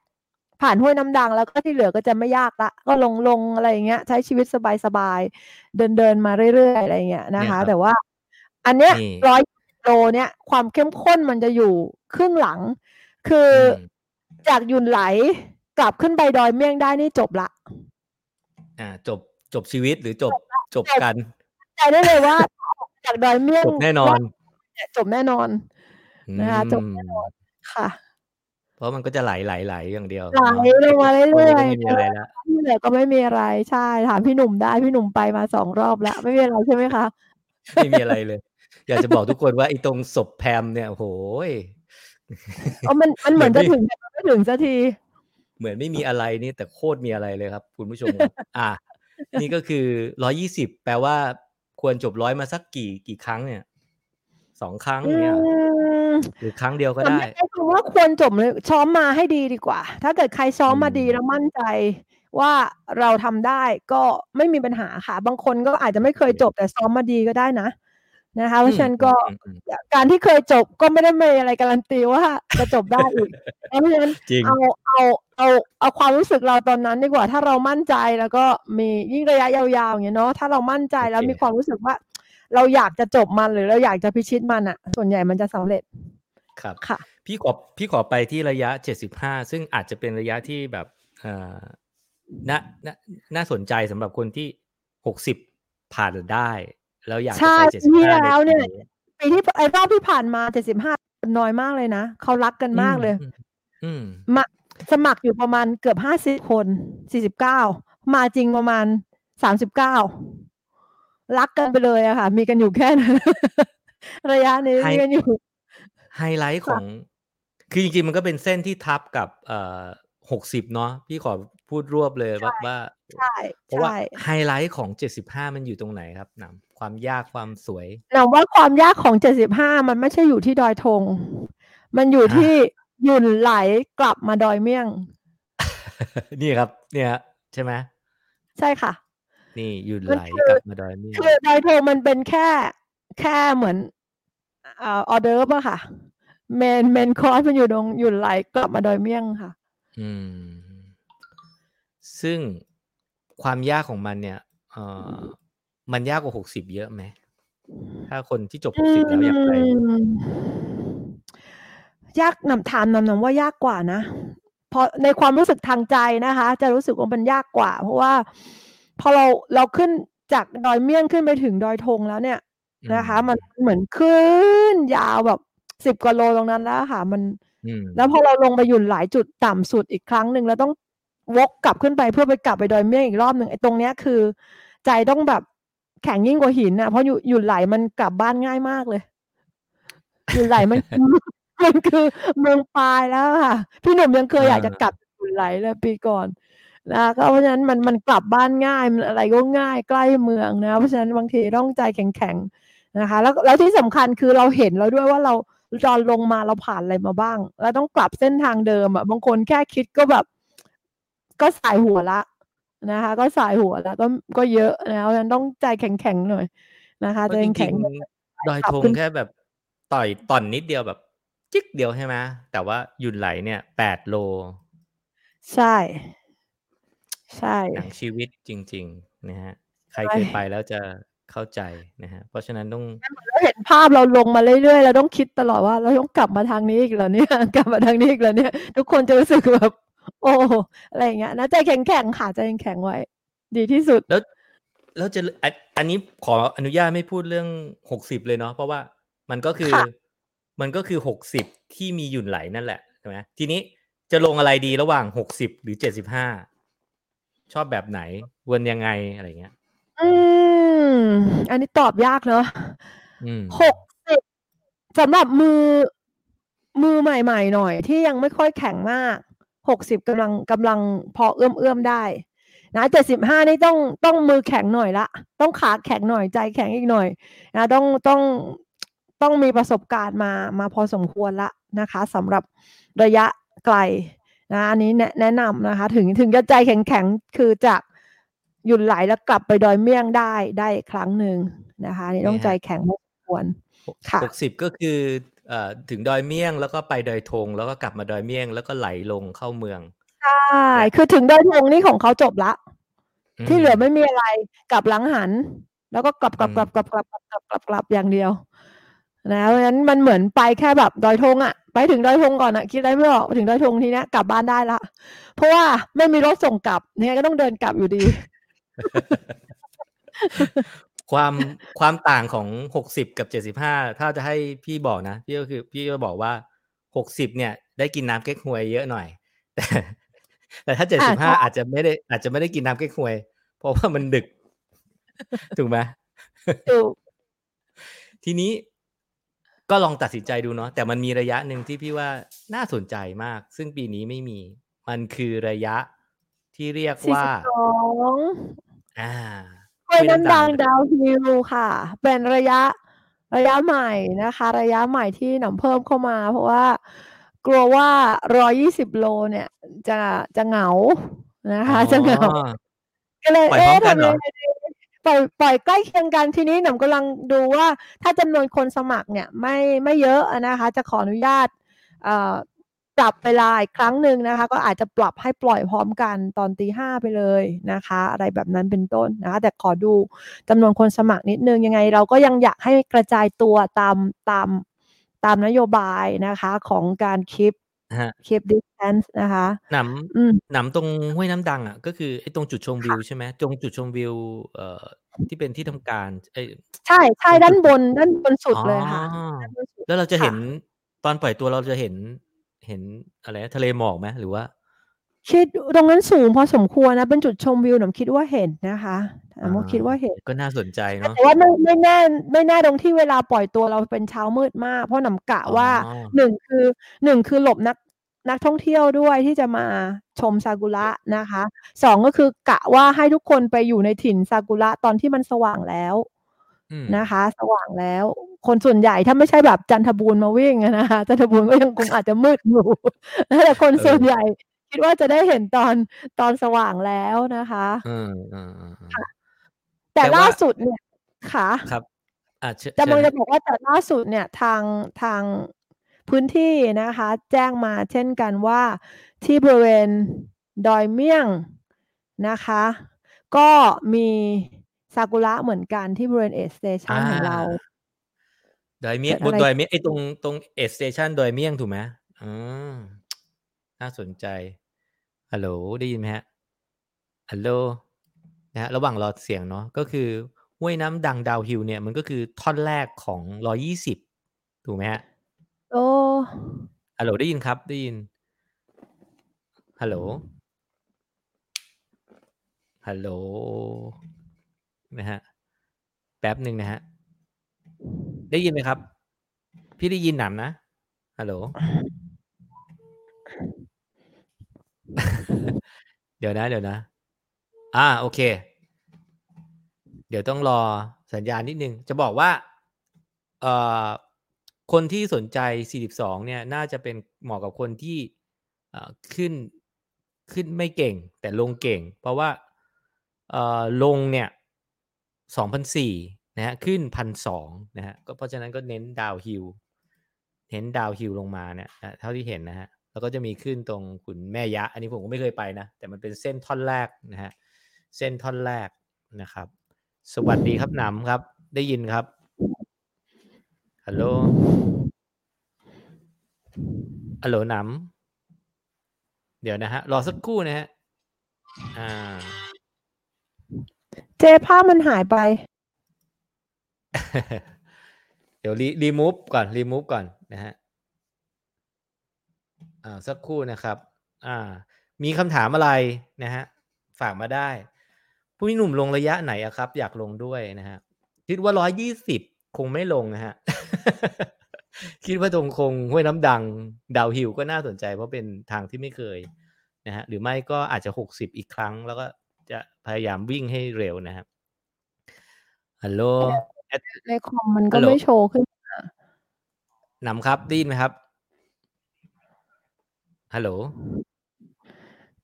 ผ่านห้วยน้ำดังแล้วก็ที่เหลือก็จะไม่ยากละ ก็ลงลงอะไรอย่างเงี้ย ใช้ชีวิตสบายๆ เดินเดินมาเรื่อยๆ อะไรอย่างเงี้ยนะเนี่ยคะครับแต่ว่า อันเนี้ยนี่ร้อยโลเนี้ยความเข้มข้นมันจะอยู่ครึ่งหลัง คืออือมจากหยุนไหลกลับขึ้นไปดอยเมี่ยงได้นี่จบละ อ่า จบจบชีวิตหรือจบจบจบกันใจได้เลยว่า จากดอยเมี่ยงจบแน่นอรอนบเนี่ยจบแน่นอนอืนะคะจบมแน่นอนค่ะเพ ราะมันก็จะไหลไหลไหลอย่างเดียวไหลเนาะลงมาเรื่โอ้อยก็ๆไม่มีอะไรแล้วที่เหลือก็ไม่มีอะไรใช่ถามพี่หนุ่มได้พี่หนุ่มไปมาสองรอบแล้ว ไม่มีอะไรใช่ไหมคะไม่มีอะไรเลย อยากจะบอกทุกคนว่าไอ้ตรงศพแพมเนี่ยโอ้โหยเออมันมันเหมือนเหมืจะอนไม่ถึงแต่มันไม่ถึงสักที เหมือนไม่มีอะไรนี่แต่โคตรมีอะไรเลยครับ คุณผู้ชมครับอะนี่ก็คือร้อยี่สิบแปลว่าควรจบร้อยมาสักกี่กี่ครั้งเนี่ย สองครั้งอืเนี่ยมหรือครั้งเดียวก็แต่ได้ไม่ใช่คำว่าควรจบเลยซ้อมมาให้ดีดีกว่า ถ้าเกิดใครซ้อมอืมาดีมแล้วมั่นใจว่าเราทำได้ก็ไม่มีปัญหาค่ะ บางคนก็อาจจะไม่เคยจบแต่ซ้อมมาดีก็ได้นะนะคะ เพอืราะมฉะนั้นอืก็มอืมอืมการที่เคยจบก็ไม่ได้มีอะไรการันตีว่าจะจบได้อีกเพราะฉะนั้นจริงเอาเอาเอาเอาความรู้สึกเราตอนนั้นดีกว่าถ้าเรามั่นใจแล้วก็มียิ่งระยะยาวๆอย่างเงี้ยเนาะถ้าเรามั่นใจโอแล้วเคมีความรู้สึกว่า เราอยากจะจบมันหรือเราอยากจะพิชิตมันอะส่วนใหญ่มันจะสำเร็จครับค่ะ พี่ขอพี่ขอไปที่ระยะเจ็ดสิบห้าซึ่งอาจจะเป็นระยะที่แบบเอ่อน่าน่าน่าสนใจสำหรับคนที่หกสิบผ่านได้ แล้วอยากจะใช่ไปเจ็ดสิบปีที่ห้าแล้วในเนี่ยปีนี้ปีที่ไอ้รอบที่ผ่านมาเจ็ดสิบห้าน้อยมากเลยนะเขารักกันมากเลยอืมอืมมาสมัครอยู่ประมาณเกือบห้าสิบคนสี่สิบเก้ามาจริงประมาณสามสิบเก้า รักกันไปเลยอะค่ะ มีกันอยู่แค่นั้นระยะนี้ไฮมีกันอยู่ ไฮไลท์ของ คือจริงๆ มันก็เป็นเส้นที่ทับกับเอ่อหกสิบเนาะพี่ขอพูดรวบเลยว่าว่าใช่เพราะว่าใช่ไฮไลท์ของเจ็ดสิบห้ามันอยู่ตรงไหนครับนำความยากความสวยหนังว่าความยากของเจ็ดสิบห้ามันไม่ใช่อยู่ที่ดอยธงมันอยู่ฮะที่หยุ่นไหลกลับมาดอยเมี่ยง นี่ครับ เนี่ยฮะใช่ไหมใช่ค่ะ นี่หยุดมันไหลคือกลับมาดอยนี่คือดอยธงมันเป็นแค่ แค่เหมือนออเดอร์ป่ะค่ะเมนเมนคอร์สมันอยู่ตรงหยุดไหลกลับมาดอยเมี่ยงค่ะ อืม ซึ่งความยากของมันเนี่ยเออมันยากกว่าหกสิบเยอะไหมถ้าคนที่จบหกสิบแล้วอยากไปอืมยากนำถามนำนำว่ายากกว่านะเพราะในความรู้สึกทางใจนะคะ จะรู้สึกว่ามันยากกว่า เพราะว่า พอเราเราขึ้นจากดอยเมี่ยงขึ้นไปถึงดอยธงแล้วเนี่ยอืมนะคะ มันเหมือนขึ้นยาวแบบสิบกว่าโลตรงนั้นแล้วค่ะ มันอืมแล้วพอเราลงไปหยุดหลายจุดต่ำสุดอีกครั้งหนึ่งแล้วต้องวกกลับขึ้นไปเพื่อไปกลับไปดอยเมี่ยงอีกรอบหนึ่งไอ้ตรงเนี้ยคือ ใจต้องแบบแข็งยิ่งกว่าหินนะเพราะหยุดหยุดไหลมันกลับบ้านง่ายมากเลยหยุดไหลมันมันคือเมืองปลายแล้วค่ะ พี่หนุ่มยังเคยอยากจะกลับหยุดไหลเลยปีก่อน นะก็เพราะฉะนั้นมันมันกลับบ้านง่ายมันอะไรก็ง่ายใกล้เมืองนะเพราะฉะนั้นบางทีต้องใจแข็งๆนะคะ แล้วแล้วที่สำคัญคือเราเห็นแล้วด้วยว่าเราตอนลงมาเราผ่านอะไรมาบ้าง แล้วต้องกลับเส้นทางเดิมอะบางคนแค่คิดก็แบบ ก็สายหัวละนะคะ ก็สายหัวแล้วก็ก็เยอะนะเพราะฉะนั้นต้องใจแข็งๆหน่อยนะคะเพใจราะจแข็ริงงๆดอยธงขึ้นแค่แบบต่อยต่อนนิดเดียวแบบจิกเดียวใช่ไหมแต่ว่าหยุดไหลเนี่ยแปดโลๆใช่ ใช่ หนังชีวิตจริง ๆ นะฮะ ใครใช่เคยไปแล้วจะเข้าใจนะฮะ เพราะฉะนั้นต้องเราเห็นภาพเราลงมาเรื่อยๆเราต้องคิดตลอดว่า เราต้องกลับมาทางนี้อีกแล้วเนี่ย กลับมาทางนี้อีกแล้วเนี่ย ทุกคนจะรู้สึกแบบ โอ้อะไรอย่างเงี้ยนะใจแข็งๆค่ะใจแข็งๆไว้ ดีที่สุดแล้วแล้วจะอันอันนี้ขออนุญาตไม่พูดเรื่องหกสิบเลยเนาะเพราะว่ามันก็คือค่ะมันก็คือหกสิบที่มีหยุ่นไหลนั่นแหละใช่ไหมทีนี้จะลงอะไรดีระหว่างหกสิบหรือเจ็ดสิบห้า ชอบแบบไหนวนยังไงอะไรเงี้ย อืม อันนี้ตอบยากเนอะอืมหกสิบสำหรับมือ มือใหม่ๆหน่อย ที่ยังไม่ค่อยแข็งมากหกสิบกำลังกำลังพอเอื้อมเอื้อมๆได้นะเจ็ดสิบห้านี่ต้องต้องมือแข็งหน่อยละ ต้องขาแข็งหน่อยใจแข็งอีกหน่อยนะต้องต้องต้องมีประสบการณ์มามาพอสมควรละนะคะสำหรับระยะไกล นะอันนี้แนะแนะนำนะคะ ถึงถึงจะใจแข็งแข็งๆคือจากหยุดไหลแล้วกลับไปดอยเมี่ยงได้ได้อีกครั้งหนึ่งนะคะอันนี่ต้องใจแข็งพอสมควรค่ะหกสิบก็คือเอ่อถึงดอยเมี่ยงแล้วก็ไปดอยธงแล้วก็กลับมาดอยเมี่ยง แล้วก็ไหลลงเข้าเมืองใช่คือถึงดอยธงนี่ของเขาจบละอืมที่เหลือไม่มีอะไรกลับหลังหัน แล้วก็กลับกลับอืมกลับกลับกลับกลับกลับกลับกลับอย่างเดียว นะเพราะฉะนั้นมันเหมือนไปแค่แบบดอยธงอะไปถึงดอยธงก่อนอะคิดอะไรไม่ออกไปถึงดอยธงทีเนี้ยกลับบ้านได้ละ เพราะว่าไม่มีรถส่งกลับเนี่ยก็ต้องเดินกลับอยู่ดี ความความต่างของหกสิบกับเจ็ดสิบห้าถ้าจะให้พี่บอกนะพี่ก็คือ พี่ก็บอกว่าหกสิบเนี่ย ได้กินน้ำเก๊กฮวยเยอะหน่อย แต่แต่ถ้าเจ็ดสิบห้าใช่อาจจะไม่ได้ อาจจะไม่ได้กินน้ำเก๊กฮวย เพราะว่ามันดึก ถูกไหมถูกทีนี้ ก็ลองตัดสินใจดูเนาะแต่มันมีระยะหนึ่งที่พี่ว่าน่าสนใจมาก ซึ่งปีนี้ไม่มี มันคือระยะที่เรียกสี่ว่าสิบสองอ่าห้วยน้ำดังคุยดาวฮิลค่ะ เป็นระยะระยะใหม่นะคะ ระยะใหม่ที่นำเพิ่มเข้ามา เพราะว่ากลัวว่า 120 โลเนี่ย จะจะเหงานะคะ จะเหงาอ๋อก็เลยปล่อยพร้อเอ๊ะมกันทำเหรยัองไงดี ปล่อยปล่อยใกล้เคียงกันทีนี้หนูกำลังดูว่าถ้าจำนวนคนสมัครเนี่ยไม่ไม่เยอะนะคะ จะขออนุญาตปรับเวลาอีกครั้งหนึ่งนะคะ ก็อาจจะปรับให้ปล่อยพร้อมกันตอนตีห้าไปเลยนะคะ อะไรแบบนั้นเป็นต้นนะคะ แต่ขอดูจำนวนคนสมัครนิดนึงยังไง เราก็ยังอยากให้กระจายตัวตามตามตามนโยบายนะคะของการคีป ฮะคีปดิสแทนซ์นะคะหนอืมำหนำตรงห้วยน้ำดังอะ ก็คือไอ้ตรงจุดชมวิวใช่ไหมตรงจุดชมวิว เอ่อที่เป็นที่ทำการไอ้ยใช่ใช่ตรงจุดด้านบนด้านบนสุดเลยค่ะอ๋อด้านบนสุดแล้วเราจะค่ะเห็นตอนปล่อยตัวเราจะเห็น เห็นอะไรนะทะเลหมอกไหมหรือว่า คิดตรงนั้นสูงพอสมควรนะ เป็นจุดชมวิวหนูคิดว่าเห็นนะคะหนูคิดว่าเห็นก็น่าสนใจเนาะแต่ว่าไม่ไม่แน่ไม่แน่ตรงที่เวลาปล่อยตัวเราเป็นเช้ามืดมาก เพราะหนำกะว่าอ๋อหนึ่งคือหนึ่งคือหลบนักนักท่องเที่ยวด้วยที่จะมาชมซากุระนะคะสองก็คือกะว่าให้ทุกคนไปอยู่ในถิ่นซากุระตอนที่มันสว่างแล้วอืมนะคะ สว่างแล้ว คนส่วนใหญ่ถ้าไม่ใช่แบบจันทบูรณ์มาวิ่งอะนะคะจันทบูรณ์ก็ยังคงอาจจะมืดอยู่แต่คนส่วนใหญ่ คิดว่าจะได้เห็นตอนตอนสว่างแล้วนะคะเออเออเออเออแต่แต่ว่าล่าสุดเนี่ยค่ะครับอะเชิญจะมองเชิญจะบอกว่าแต่ล่าสุดเนี่ยทางทางพื้นที่นะคะ แจ้งมาเช่นกันว่าที่บริเวณดอยเมี่ยงนะคะ ก็มีซากุระเหมือนกันที่บริเวณ aid station ของเราดอยเมี่ยงเกิบดนอะไรดอยเมี่ยงไอ้ตรงตรง aid station ดอยเมี่ยงถูกไหมอืมน่าสนใจ ฮัลโหลได้ยินไหมฮะฮัลโหลนะฮะระหว่างรอเสียงเนาะก็คือห้วยน้ำดัง downhill เนี่ยมันก็คือท่อนแรกของร้อยยี่สิบถูกไหมฮะโอ้ฮัลโหลได้ยินครับได้ยินฮัลโหลฮัลโหลนะฮะแป๊บหนึ่งนะฮะได้ยินไหมครับ พี่ได้ยินหนำนะฮัลโหล เดี๋ยวนะ เดี๋ยวนะ อ่า โอเค เดี๋ยวต้องรอสัญญาณนิดนึง จะบอกว่า เอ่อ คนที่สนใจ 42 เนี่ย น่าจะเป็นเหมาะกับคนที่อ่อขึ้น ขึ้นไม่เก่ง แต่ลงเก่ง เพราะว่า เอ่อ ลงเนี่ย2,004นะฮะ ขึ้น 1,200นะฮะ ก็เพราะฉะนั้นก็เน้นดาวฮิลเน้นดาวฮิลลงมาเนี่ย เท่าที่เห็นนะฮะ แล้วก็จะมีขึ้นตรงขุนแม่ยะ อันนี้ผมก็ไม่เคยไปนะ แต่มันเป็นเส้นท่อนแรกนะฮะ เส้นท่อนแรกนะครับ สวัสดีครับหนำครับ ได้ยินครับ ฮัลโหล ฮัลโหลหนำเดี๋ยวนะฮะ รอสักครู่นะฮะ อ่า เจภาพมันหายไป เดี๋ยวรีรีมูฟก่อน รีมูฟก่อนนะฮะ อ่าสักครู่นะครับ อ่า มีคำถามอะไรนะฮะฝากมาได้ ผู้หนุ่มลงระยะไหนอะครับ อยากลงด้วยนะฮะคิดว่าร้อยยี่สิบคงไม่ลงนะฮะคิดว่าตรงคงห้วยน้ำดัง ดาวฮิลก็น่าสนใจเพราะเป็นทางที่ไม่เคยนะฮะหรือไม่ก็อาจจะหกสิบอีกครั้ง แล้วก็จะพยายามวิ่งให้เร็วนะครับฮัลโหลในคอมมันก็ฮัลโหลไม่โชว์ขึ้นหนำครับได้ยินไหมครับ ฮัลโหล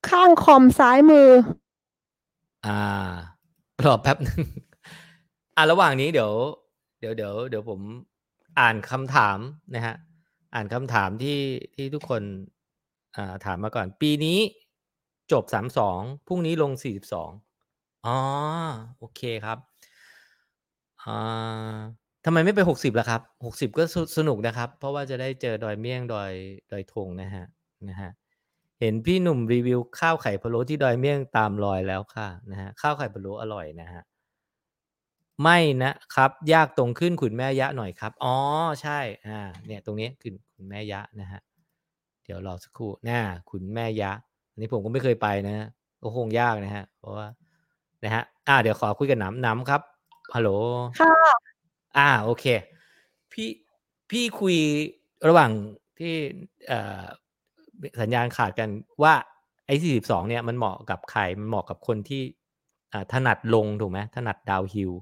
ข้างคอมซ้ายมือ อ่ารอแป๊บหนึ่งอ่าระหว่างนี้เดี๋ยว เดี๋ยวเดี๋ยวเดี๋ยวผมอ่านคำถามนะฮะ อ่านคำถามที่ที่ทุกคนอ่าถามมาก่อน ปีนี้จบสามสองพรุ่งนี้ลงสี่สิบสองอ๋อ โอเคครับอ่าทำไมไม่ไปหกสิบล่ะครับหกสิบก็สสนุกนะครับ เพราะว่าจะได้เจอดอยเมี่ยงดอยดอยธงนะฮะ นะฮะเห็นพี่หนุ่มรีวิวข้าวไข่พะโล้ที่ดอยเมี่ยงตามรอยแล้วค่ะนะฮะข้าวไข่พะโล้อร่อยนะฮะไม่นะครับ ยากตรงขึ้นขุนแม่ยะหน่อยครับ อ๋อใช่อ่าเนี่ยตรงนี้ขึ้นขุนแม่ยะนะฮะเดี๋ยวรอสักครู่น่าขุนแม่ยะ อันนี้ผมก็ไม่เคยไปนะฮะก็คงยากนะฮะเพราะว่านะฮะอ่าเดี๋ยวขอคุยกับน้ำน้ำครับฮัลโหลค่ะอ่าโอเค พี่พี่คุยระหว่างที่เอ่อ สัญญาณขาดกันว่าไอ้สี่สิบสองเนี่ยมันเหมาะกับใครมันเหมาะกับคนที่ถนัดลงถูกไหมถนัด downhill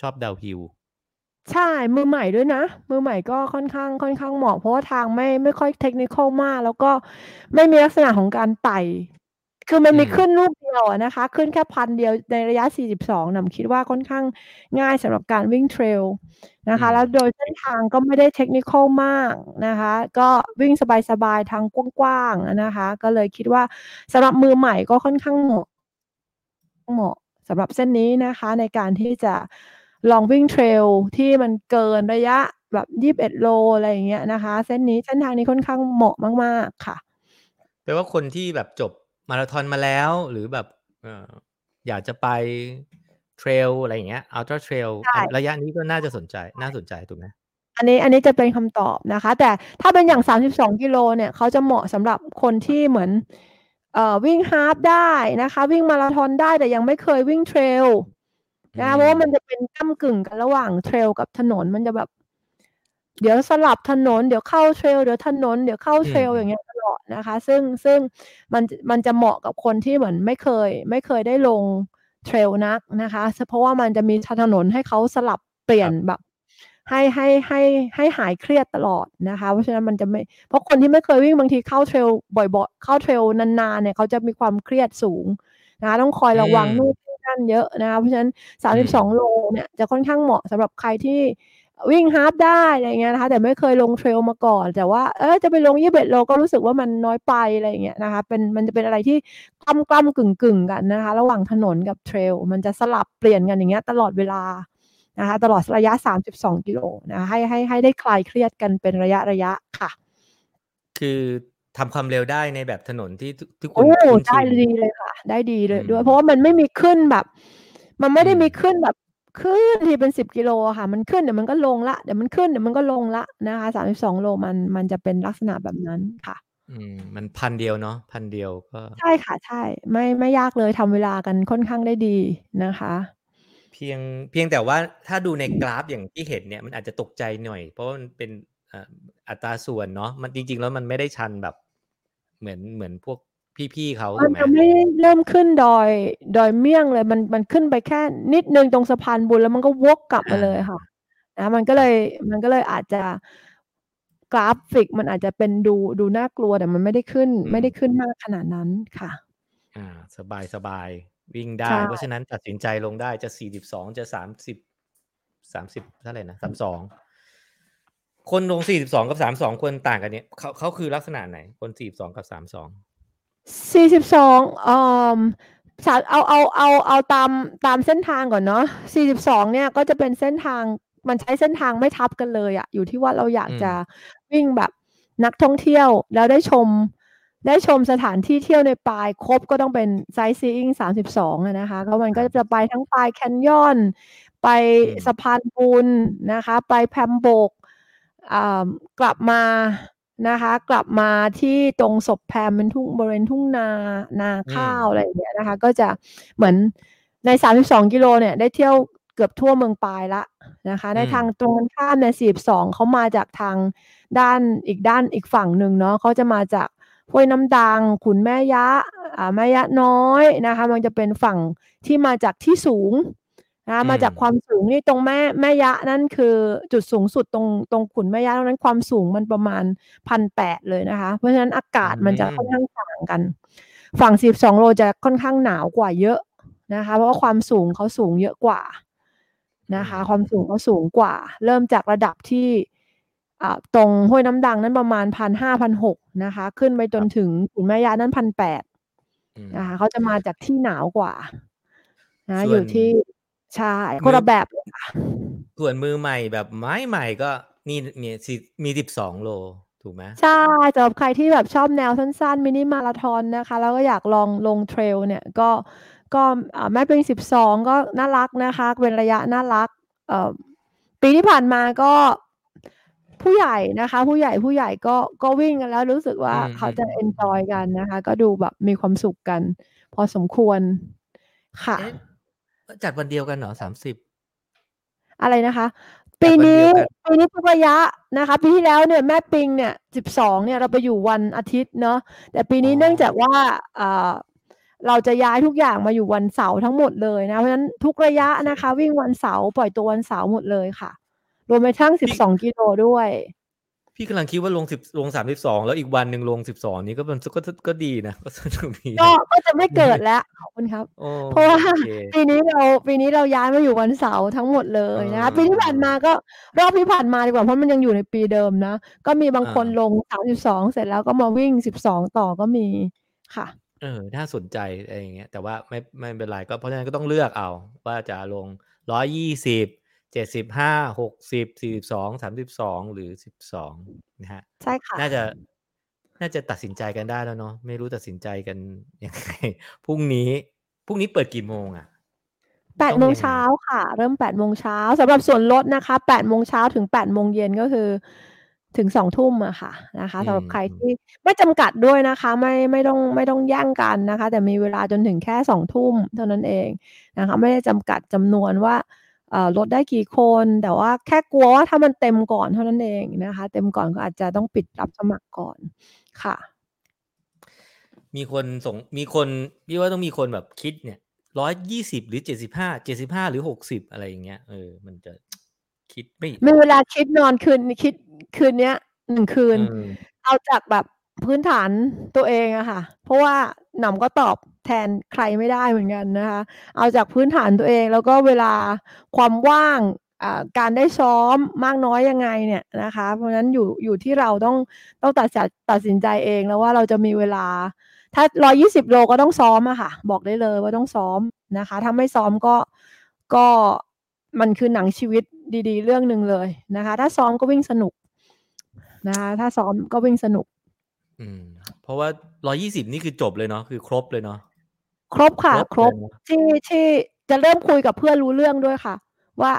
ชอบ downhillใช่มือใหม่ด้วยนะ มือใหม่ก็ค่อนข้างค่อนข้างเหมาะเพราะว่าทางไม่ไม่ค่อยเทคนิคมาก แล้วก็ไม่มีลักษณะของการไต่ คือมันมีขึ้นลูกเดียวอะนะคะ ขึ้นแค่พันเดียวในระยะ 42น่ะคิดว่าค่อนข้างง่ายสำหรับการวิ่ง trail นะคะ แล้วโดยเส้นทางก็ไม่ได้ technical มากนะคะ ก็วิ่งสบายๆทางกว้างๆอะนะคะ ก็เลยคิดว่าสำหรับมือใหม่ก็ค่อนข้างเหมาะเหมาะสำหรับเส้นนี้นะคะ ในการที่จะลองวิ่งเทรลที่มันเกินระยะแบบ21โลอะไรอย่างเงี้ยนะคะ เส้นนี้เส้นทางนี้ค่อนข้างเหมาะมาก ๆ ค่ะแปลว่าคนที่แบบจบ มาราธอนมาแล้วหรือแบบเอ่ออยากจะไปเทรลอะไรอย่างเงี้ยอัลตร้าเทรลใช่ระยะนี้ก็น่าจะสนใจน่าสนใจถูกไหมอันนี้อันนี้จะเป็นคำตอบนะคะ แต่ถ้าเป็นอย่าง 32 กิโลเนี่ยเขาจะเหมาะสำหรับคนที่เหมือนเอ่อวิ่งฮาล์ฟได้นะคะ วิ่งมาราธอนได้แต่ยังไม่เคยวิ่งเทรลนะคะเพราะว่ามันจะเป็นก้ากึ่งกันระหว่างเทรลกับถนนมันจะแบบ เดี๋ยวสลับถนน เดี๋ยวเข้าเทรลเดี๋ยวถนน เดี๋ยวเข้าเทรลอืมอย่างเงี้ยตลอดนะคะ ซึ่งซึ่งมันมันจะเหมาะกับคนที่เหมือนไม่เคย ไม่เคยได้ลงเทรลนักนะคะ เพราะว่ามันจะมีถนนให้เขาสลับเปลี่ยนแบบให้ให้ให้ให้หายเครียดตลอดนะคะ เพราะฉะนั้นมันจะไม่ เพราะคนที่ไม่เคยวิ่งบางทีเข้าเทรลบ่อยๆ เข้าเทรลนานๆเนี่ยเขาจะมีความเครียดสูงนะคะต้องคอยระวังอืมนู่นนี่นั่นเยอะนะคะเพราะฉะนั้น 32 โลเนี่ยจะค่อนข้างเหมาะสำหรับใครที่ วิ่งฮาฟได้อะไรเงี้ยนะคะ แต่ไม่เคยลงเทรลมาก่อน แต่ว่าเออจะไปลงยี่สิบโลก็รู้สึกว่ามันน้อยไปอะไรเงี้ยนะคะ เป็นมันจะเป็นอะไรที่กล้ำกล้ำกึ่งกึ่งกันนะคะ ระหว่างถนนกับเทรลมันจะสลับเปลี่ยนกันอย่างเงี้ยตลอดเวลานะคะตลอดระยะ 32 กิโลนะคะให้ให้ให้ได้คลายเครียดกันเป็นระยะระยะค่ะ คือทำความเร็วได้ในแบบถนนที่ทุกคนได้ดีเลยค่ะ ได้ดีเลยด้วย เพราะว่ามันไม่มีขึ้นแบบ มันไม่ได้มีขึ้นแบบ ขึ้นทีเป็นสิบกิโลค่ะ มันขึ้นเดี๋ยวมันก็ลงละเดี๋ยวมันขึ้นเดี๋ยวมันก็ลงละนะคะสามสิบสองโลมันมันจะเป็นลักษณะแบบนั้นค่ะ อืมมันพันเดียวเนาะพันเดียวก็ ใช่ค่ะใช่ ไม่ไม่ยากเลยทำเวลากันค่อนข้างได้ดีนะคะ เพียงเพียงแต่ว่าถ้าดูในกราฟอย่างที่เห็นเนี่ย มันอาจจะตกใจหน่อย เพราะว่ามันเป็นอัตราส่วนเนาะมันจริง ๆ แล้วมันไม่ได้ชันแบบ เหมือนเหมือนพวก พี่ๆเขามันจะไม่เริ่มขึ้นดอย ดอยเมี่ยงเลย มันมันขึ้นไปแค่นิดนึงตรงสะพานบุญแล้วมันก็วกกลับมาเลยค่ะนะมันก็เลยมันก็เลยอาจจะกราฟิกมันอาจจะเป็นดูดูน่ากลัวแต่มันไม่ได้ขึ้น ไม่ได้ขึ้นมากขนาดนั้นค่ะ อ่า สบายสบายวิ่งได้ เพราะฉะนั้นตัดสินใจลงได้จะสี่สิบสองจะสามสิบสามสิบเท่าไหร่นะสามสองคนลงสี่สิบสองกับสามสองคนต่างกันเนี่ยเขาเขาคือลักษณะไหน คนสี่สิบสองกับสามสอง สี่สิบสองอ่อเอาเอาเอาเอาตามตามเส้นทางก่อนเนาะสี่สิบสองเนี่ยก็จะเป็นเส้นทางมันใช้เส้นทางไม่ทับกันเลยอะอยู่ที่ว่าเราอยากจะวิ่งแบบนักท่องเที่ยวแล้วได้ชมได้ชมสถานที่เที่ยวในปลายครบก็ต้องเป็นไซซีอิงสามสิบสองนะคะก็มันก็จะไปทั้งปลายแคนยอน ไปสะพานปูนนะคะ ไปแพมโบกกลับมา นะคะ กลับมาที่ตรงศพแพมเป็นทุ่งบริเวณทุ่งนานาข้าวอะไรอย่างเงี้ยนะคะ ก็จะเหมือนในสามสิบสองกิโลเนี่ย ได้เที่ยวเกือบทั่วเมืองปลายละนะคะ ในทางตรงกันข้ามในสี่สิบสองเขามาจากทางด้านอีกด้านอีกฝั่งหนึ่งเนาะเขาจะมาจากห้วยน้ำดังขุนแม่ยะอ่าแม่ยะน้อยนะคะ มันจะเป็นฝั่งที่มาจากที่สูง นะมาจากความสูงนี่ตรงแม่แม่ยะนั่นคือจุดสูงสุดตรงตรงขุนแม่ยะตรงนั้นความสูงมันประมาณพันแปดเลยนะคะ เพราะฉะนั้นอากาศมันจะค่อนข้างต่างกัน ฝั่งสิบสองโลจะค่อนข้างหนาวกว่าเยอะนะคะ เพราะว่าความสูงเขาสูงเยอะกว่านะคะ ความสูงเขาสูงกว่า เริ่มจากระดับที่ตรงห้วยน้ำดังนั้นประมาณพันห้าพันหกนะคะ ขึ้นไปจนถึงขุนแม่ยะนั้นพันแปดนะคะเขาจะมาจากที่หนาวกว่านะอยู่ที่ ใช่ คนละแบบเลยค่ะส่วนมือใหม่แบบไม้ใหม่ก็นี่มีสิมีสิบสองโลถูกไหมใช่สำหรับใครที่แบบชอบแนวสั้นๆ มินิมาราทอนนะคะ แล้วก็อยากลองลงเทรลเนี่ยก็ก็แม่ปิงสิบสองก็น่ารักนะคะ เป็นระยะน่ารักเอ่อปีที่ผ่านมาก็ผู้ใหญ่นะคะ ผู้ใหญ่ผู้ใหญ่ก็ก็วิ่งกันแล้วรู้สึกว่าเขาจะ enjoy กันนะคะ ก็ดูแบบมีความสุขกัน พอสมควรค่ะ จัดวันเดียวกันเหรอสามสิบอะไรนะคะ ปีนี้ปีนี้ทุกระยะนะคะ ปีที่แล้วเนี่ยแม่ปิงเนี่ยสิบสองเนี่ยเราไปอยู่วันอาทิตย์เนาะแต่ปีนี้เนื่องจากว่าอ่าเราจะย้ายทุกอย่างมาอยู่วันเสาร์ทั้งหมดเลยนะ เพราะฉะนั้นทุกระยะนะคะ วิ่งวันเสาร์ปล่อยตัววันเสาร์หมดเลยค่ะ รวมไปทั้งสิบสองกิโลด้วย พี่กำลังคิดว่าลงสิบลงสามสิบสองแล้วอีกวันหนึ่งลงสิบสองนี้ก็มันก็ก็ดีนะก็สนุกดีก็ก็จะไม่เกิดแล้วขอบคุณครับ เพราะว่าปีนี้เราปีนี้เราย้ายมาอยู่วันเสาร์ทั้งหมดเลยนะปีที่ผ่านมาก็รอบที่ผ่านมาดีกว่าเพราะมันยังอยู่ในปีเดิมนะ ก็มีบางคนลงสามสิบสองเสร็จแล้วก็มาวิ่งสิบสองต่อก็มีค่ะ เออน่าสนใจอะไรอย่างเงี้ยแต่ว่าไม่ไม่เป็นไรก็เพราะฉะนั้นก็ต้องเลือกเอาว่าจะลงร้อยยี่สิบ เจ็ดสิบห้าหกสิบสี่สิบสองสามสิบสองหรือสิบสองนะฮะใช่ค่ะ น่าจะน่าจะตัดสินใจกันได้แล้วเนาะไม่รู้ตัดสินใจกันยังไงพรุ่งนี้พรุ่งนี้เปิดกี่โมงอะแปดโมงเช้าค่ะ เริ่มแปดโมงเช้าสำหรับส่วนลดนะคะแปดโมงเช้าถึงแปดโมงเย็นก็คือ ถึงสองทุ่มอะค่ะนะคะสำหรับใครที่ไม่จำกัดด้วยนะคะ ไม่ไม่ต้องไม่ต้องแย่งกันนะคะ แต่มีเวลาจนถึงแค่สองทุ่มเท่านั้นเองนะคะ ไม่ได้จำกัดจำนวนว่า ลดได้กี่คน แต่ว่าแค่กลัวว่าถ้ามันเต็มก่อนเท่านั้นเองนะคะ เต็มก่อนก็อาจจะต้องปิดรับสมัครก่อนค่ะ มีคนส่งมีคนพี่ว่าต้องมีคนแบบคิดเนี่ยร้อยยี่สิบหรือเจ็ดสิบห้าเจ็ดสิบห้าหรือหกสิบอะไรอย่างเงี้ยเออมันจะคิดไม่มีเวลาคิดนอนคืนคิดคืนเนี้ยหนึ่งคืน เอาจากแบบ พื้นฐานตัวเองอะค่ะ เพราะว่าหนำก็ตอบแทนใครไม่ได้เหมือนกันนะคะ เอาจากพื้นฐานตัวเองแล้วก็เวลาความว่างการได้ซ้อมมากน้อยยังไงเนี่ยนะคะ เพราะฉะนั้นอยู่อยู่ที่เราต้องต้องตัดตัดสินใจเองแล้วว่าเราจะมีเวลา ถ้าร้อยี่สิบโลก็ต้องซ้อมอะค่ะ บอกได้เลยว่าต้องซ้อมนะคะ ถ้าไม่ซ้อมก็ก็มันคือหนังชีวิตดี ๆ เรื่องหนึ่งเลยนะคะ ถ้าซ้อมก็วิ่งสนุกนะคะ ถ้าซ้อมก็วิ่งสนุก อืม เพราะว่าร้อยี่สิบนี่คือจบเลยเนาะคือครบเลยเนาะครบค่ะ ครบที่ที่จะเริ่มคุยกับเพื่อนรู้เรื่องด้วยค่ะ ว่า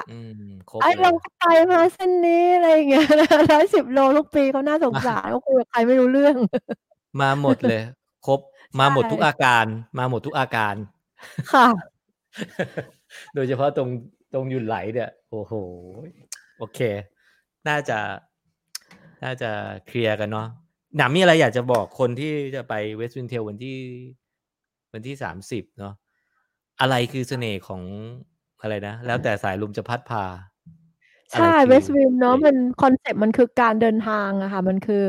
ไอ้เราไปมาเส้นนี้อะไรเงี้ยร้อยสิบโลทุกปีเขาน่าสงสารเขาคุยกับใครไม่รู้เรื่อง มาหมดเลย ครบมาหมดทุกอาการ มาหมดทุกอาการ ค่ะ โดยเฉพาะตรงตรงยุนไหลเนี่ย โอ้โห โอเค น่าจะ น่าจะเคลียร์กันเนาะ หนำมีอะไรอยากจะบอกคนที่จะไป West Wind Trail วันที่ วันที่สามสิบเนาะอะไรคือเสน่ห์ของอะไรนะ แล้วแต่สายลมจะพัดพา ใช่เวสต์วินเนาะมันconcept มันคือการเดินทางอะค่ะ มันคือ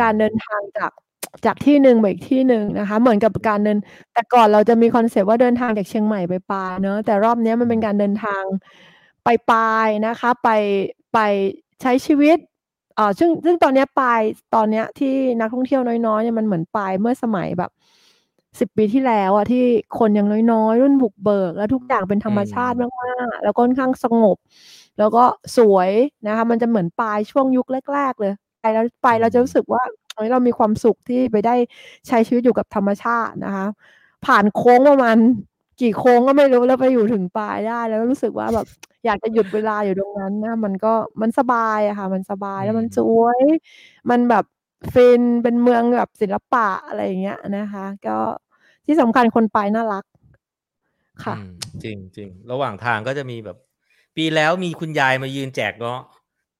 การเดินทางจากจากที่หนึ่งไปอีกที่หนึ่งนะคะ เหมือนกับการเดิน แต่ก่อนเราจะมี concept ว่าเดินทางจากเชียงใหม่ไปปายเนอะแต่รอบนี้มันเป็นการเดินทางไปปายนะคะ ไปไปใช้ชีวิต อ่าซึ่งซึ่งตอนนี้ปายตอนเนี้ยที่นักท่องเที่ยวน้อยๆเนี่ยมันเหมือนปายเมื่อสมัยแบบสิบปีที่แล้วอะที่คนยังน้อยๆ รุ่นบุกเบิก แล้วทุกอย่างเป็นธรรมชาติมากๆแล้วก็ค่อนข้างสงบ แล้วก็สวยนะคะมันจะเหมือนปลายช่วงยุคแรก ๆ เลยไปแล้วไปเราจะรู้สึกว่าเรามีความสุขที่ไปได้ใช้ชีวิตอยู่กับธรรมชาตินะคะ ผ่านโค้งประมาณ กี่โค้งก็ไม่รู้แล้วไปอยู่ถึงปลายได้ แล้วรู้สึกว่าแบบอยากจะหยุดเวลาอยู่ตรงนั้นนะมันก็มันสบายอะค่ะ มันสบายแล้วมันสวย มันแบบฟินเป็นเมืองแบบศิลปะอะไรอย่างเงี้ยนะคะ ก็ที่สำคัญคนไปน่ารัก ค่ะจริงจริงระหว่างทางก็จะมีแบบ ปีแล้วมีคุณยายมายืนแจกเนาะ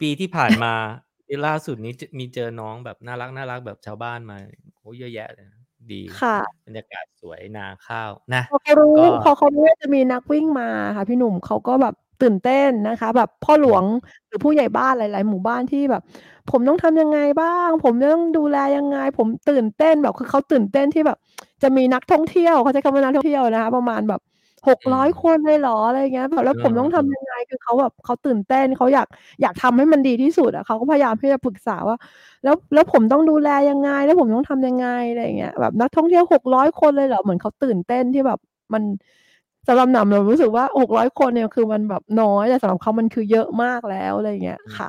ปีที่ผ่านมา ล่าสุดนี้มีเจอน้องแบบน่ารักน่ารักแบบชาวบ้านมาโอ้เยอะแยะเลยดีค่ะบรรยากาศสวยนาข้าวนะพอเขารู้พอเขารู้ว่าจะมีนักวิ่งมาค่ะพี่หนุ่มเขาก็แบบตื่นเต้นนะคะ แบบพ่อหลวงหรือผู้ใหญ่บ้านหลาย ๆ หมู่บ้านที่แบบ ผมต้องทำยังไงบ้าง ผมต้องดูแลยังไง ผมตื่นเต้นแบบคือเขาตื่นเต้นที่แบบ จะมีนักท่องเที่ยวเขาใช้คำว่านักท่องเที่ยวนะคะ ประมาณแบบ หกร้อยคนเลยเหรออะไรเงี้ยแบบแล้วผมต้องทำยังไงคือเขาแบบเขาตื่นเต้นเขาอยากอยากทำให้มันดีที่สุดอะเขาก็พยายามที่จะปรึกษาว่า แล้วแล้วผมต้องดูแลยังไง แล้วผมต้องทำยังไงอะไรเงี้ยแบบนักท่องเที่ยวหกร้อยคนเลยเหรอเหมือนเขาตื่นเต้นที่แบบมันสำหรับหนำเรารู้สึกว่าหกร้อยคนเนี่ยคือมันแบบน้อยแต่สำหรับเขามันคือเยอะมากแล้วอะไรเงี้ยค่ะ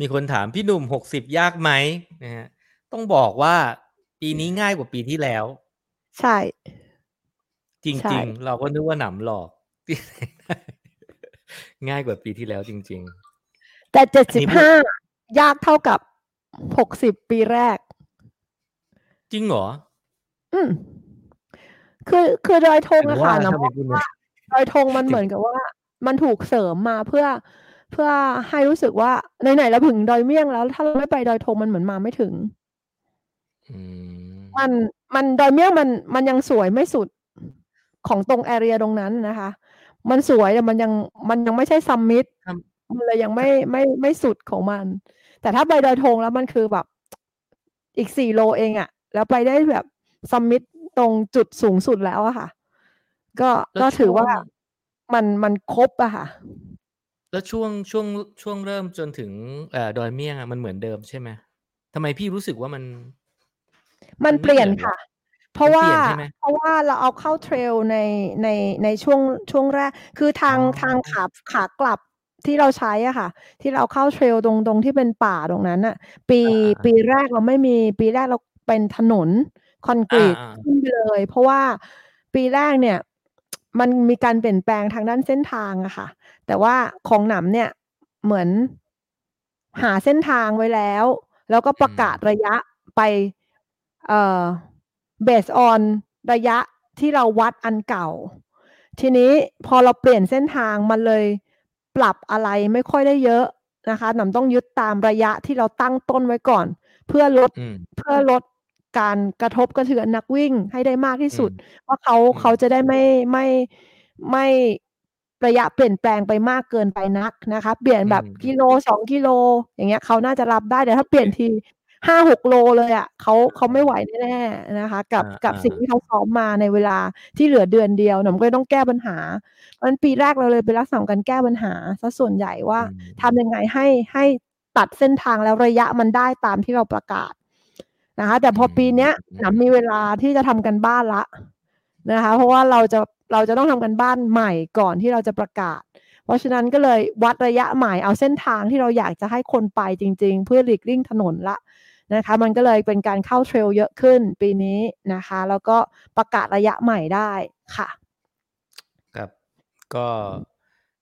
มีคนถามพี่หนุ่มหกสิบยากไหมนะฮะต้องบอกว่าปีนี้ง่ายกว่าปีที่แล้ว ใช่ จริง ๆ เราก็นึกว่าหนำหลอกง่ายกว่าปีที่แล้วจริง ๆ แต่เจ็ดสิบห้ายากเท่ากับหกสิบปีแรก จริงเหรอ อืมคือคือดอยธงอะค่ะนะว่าดอยธงมันเหมือนกับว่า มันถูกเสริมมาเพื่อเพื่อให้รู้สึกว่าไหนๆเราถึงดอยเมี่ยงแล้ว ถ้าเราไม่ไปดอยธงมันเหมือนมาไม่ถึงมันมันดอยเมี่ยงมันมันยังสวยไม่สุด ของตรงแอเรียตรงนั้นนะคะ มันสวยแต่มันยังมันยังไม่ใช่ซัมมิตมันเลยยังไม่ไม่ไม่สุดของมัน แต่ถ้าไปดอยธงแล้วมันคือแบบ อีกสี่โลเองอะแล้วไปได้แบบซัมมิตตรงจุดสูงสุดแล้วอะค่ะ ก็ก็ถือว่ามันมันครบอะค่ะ แล้วช่วงช่วงช่วงเริ่มจนถึงเอ่อดอยเมี่ยงอะมันเหมือนเดิมใช่ไหมทำไมพี่รู้สึกว่ามัน มันเปลี่ยนค่ะ เพราะว่าเพราะว่าเราเอาเข้าเทรลในในในช่วงช่วงแรก คือทางทางขาขากลับที่เราใช้อะค่ะ ที่เราเข้าเทรลตรงตรงที่เป็นป่าตรงนั้นอะ ปีปีแรกเราไม่มีปีแรกเราเป็นถนนคอนกรีตขึ้นไปเลย เพราะว่าปีแรกเนี่ย มันมีการเปลี่ยนแปลงทางด้านเส้นทางอะค่ะ แต่ว่าของหนำเนี่ยเหมือนหาเส้นทางไว้แล้ว แล้วก็ประกาศระยะไป เอ่อ เบสออนระยะที่เราวัดอันเก่า ทีนี้พอเราเปลี่ยนเส้นทางมันเลยปรับอะไรไม่ค่อยได้เยอะนะคะหนำต้องยึดตามระยะที่เราตั้งต้นไว้ก่อน เพื่อลดเพื่อลดการกระทบกระเทือนนักวิ่งให้ได้มากที่สุด ว่าเขาเขาจะได้ไม่ไม่ไม่ระยะเปลี่ยนแปลงไปมากเกินไปนักนะคะ เปลี่ยนแบบกิโลสองกิโล อย่างเงี้ยเขาน่าจะรับได้แต่ถ้าเปลี่ยนที ห้าหกโลเลยอะ่ะเขาเขาไม่ไหวแน่ๆนะคะ กับกับสิ่งที่เขาซ้อมมาในเวลาที่เหลือเดือนเดียวหนุ่มก็ต้องแก้ปัญหาเพราะปีแรกเราเลยเป็นลักษณะการแก้ปัญหาซะส่วนใหญ่ว่าทำยังไงให้ให้ตัดเส้นทางแล้วระยะมันได้ตามที่เราประกาศนะคะแต่พอปีเนี้ยหนำมีเวลาที่จะทำกันบ้านละนะคะ เพราะว่าเราจะเราจะต้องทำกันบ้านใหม่ก่อนที่เราจะประกาศ เพราะฉะนั้นก็เลยวัดระยะใหม่เอาเส้นทางที่เราอยากจะให้คนไปจริง ๆ เพื่อหลีกเลี่ยงถนนละ นะคะมันก็เลยเป็นการเข้าเทรลเยอะขึ้นปีนี้นะคะ แล้วก็ประกาศระยะใหม่ได้ค่ะ ครับ ก็